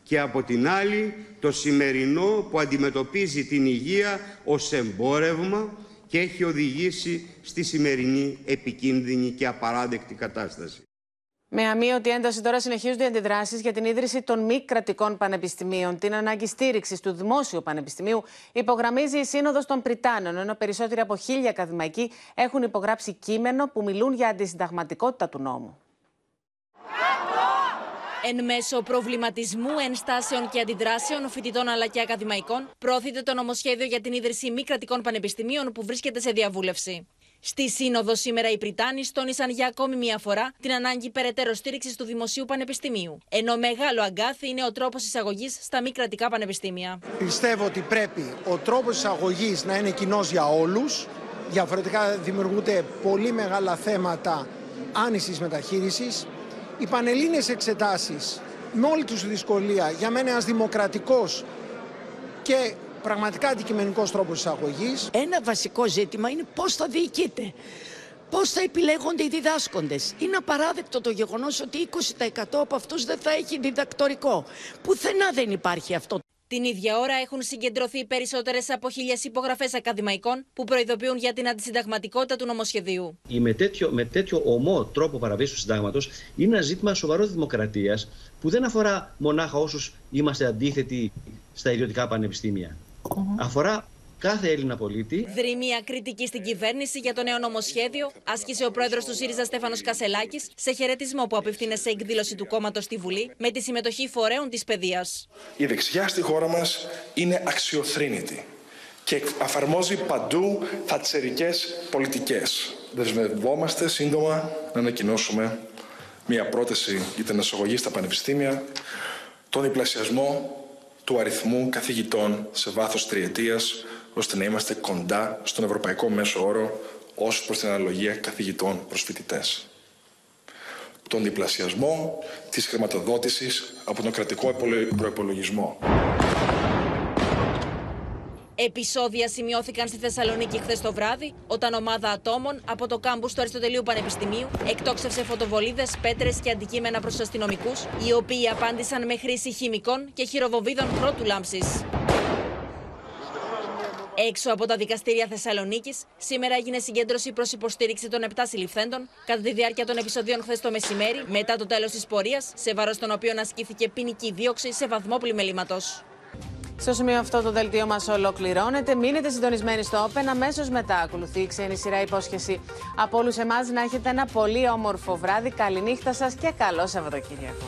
και από την άλλη το σημερινό που αντιμετωπίζει την υγεία ως εμπόρευμα και έχει οδηγήσει στη σημερινή επικίνδυνη και απαράδεκτη κατάσταση.
Με αμύωτη ένταση τώρα συνεχίζονται οι αντιδράσεις για την ίδρυση των μη κρατικών πανεπιστημίων. Την ανάγκη στήριξης του Δημόσιου Πανεπιστημίου υπογραμμίζει η Σύνοδος των Πριτάνων, ενώ περισσότεροι από χίλια ακαδημαϊκοί έχουν υπογράψει κείμενο που μιλούν για αντισυνταγματικότητα του νόμου.
Εν μέσω προβληματισμού, ενστάσεων και αντιδράσεων φοιτητών αλλά και ακαδημαϊκών, πρόθεται το νομοσχέδιο για την ίδρυση μη κρατικών πανεπιστημίων που βρίσκεται σε διαβούλευση. Στη Σύνοδο σήμερα οι Πριτάνοι τόνισαν για ακόμη μία φορά την ανάγκη περαιτέρω στήριξης του Δημοσίου Πανεπιστημίου. Ενώ μεγάλο αγκάθι είναι ο τρόπος εισαγωγής στα μη κρατικά πανεπιστήμια.
Πιστεύω ότι πρέπει ο τρόπος εισαγωγής να είναι κοινός για όλους. Διαφορετικά δημιουργούνται πολύ μεγάλα θέματα άνησης μεταχείρισης οι πανελλήνιες εξετάσεις με όλη τους δυσκολία για μένα ένας δημοκρατικός και πραγματικά αντικειμενικός τρόπος εισαγωγής.
Ένα βασικό ζήτημα είναι πώς θα διοικείται. Πώς θα επιλέγονται οι διδάσκοντες. Είναι απαράδεκτο το γεγονός ότι 20% από αυτούς δεν θα έχει διδακτορικό. Πουθενά δεν υπάρχει αυτό.
Την ίδια ώρα έχουν συγκεντρωθεί περισσότερες από χίλιες υπογραφές ακαδημαϊκών που προειδοποιούν για την αντισυνταγματικότητα του νομοσχεδίου.
Η με τέτοιο, με τέτοιο ομό τρόπο παραβίαση του συντάγματος είναι ένα ζήτημα σοβαρός δημοκρατίας που δεν αφορά μονάχα όσους είμαστε αντίθετοι στα ιδιωτικά πανεπιστήμια. Αφορά κάθε Έλληνα πολίτη.
Δρυμία κριτική στην κυβέρνηση για το νέο νομοσχέδιο άσκησε ο πρόεδρος του ΣΥΡΙΖΑ Στέφανος Κασελάκης σε χαιρετισμό που απευθύνε σε εκδήλωση του κόμματος στη Βουλή με τη συμμετοχή φορέων της παιδείας.
Η δεξιά στη χώρα μας είναι αξιοθρύνητη και αφαρμόζει παντού θατσερικές πολιτικές. Δεσμευόμαστε σύντομα να ανακοινώσουμε μια πρόταση για την εισαγωγή στα πανεπιστήμια, τον διπλασιασμό του αριθμού καθηγητών σε βάθος τριετίας ώστε να είμαστε κοντά στον ευρωπαϊκό μέσο όρο ως προς την αναλογία καθηγητών προς φοιτητές. Τον διπλασιασμό της χρηματοδότησης από τον κρατικό προϋπολογισμό.
Επισόδια σημειώθηκαν στη Θεσσαλονίκη χθες το βράδυ, όταν ομάδα ατόμων από το κάμπους του Αριστοτελείου Πανεπιστημίου εκτόξευσε φωτοβολίδες, πέτρες και αντικείμενα προς αστυνομικούς, οι οποίοι απάντησαν με χρήση χημικών και χειροβοβίδων πρώτου λάμψης. Έξω από τα δικαστήρια Θεσσαλονίκης, σήμερα έγινε συγκέντρωση προς υποστήριξη των 7 συλληφθέντων κατά τη διάρκεια των επεισοδίων χθες το μεσημέρι, μετά το τέλος της πορείας, σε βάρος των οποίων ασκήθηκε ποινική δίωξη σε βαθμό πλημελήματος.
Στο σημείο αυτό το δελτίο μας ολοκληρώνεται. Μείνετε συντονισμένοι στο Open. Αμέσως μετά ακολουθεί η ξένη σειρά υπόσχεση από όλους εμάς να έχετε ένα πολύ όμορφο βράδυ. Καληνύχτα σας και καλό Σαββατοκύριακο.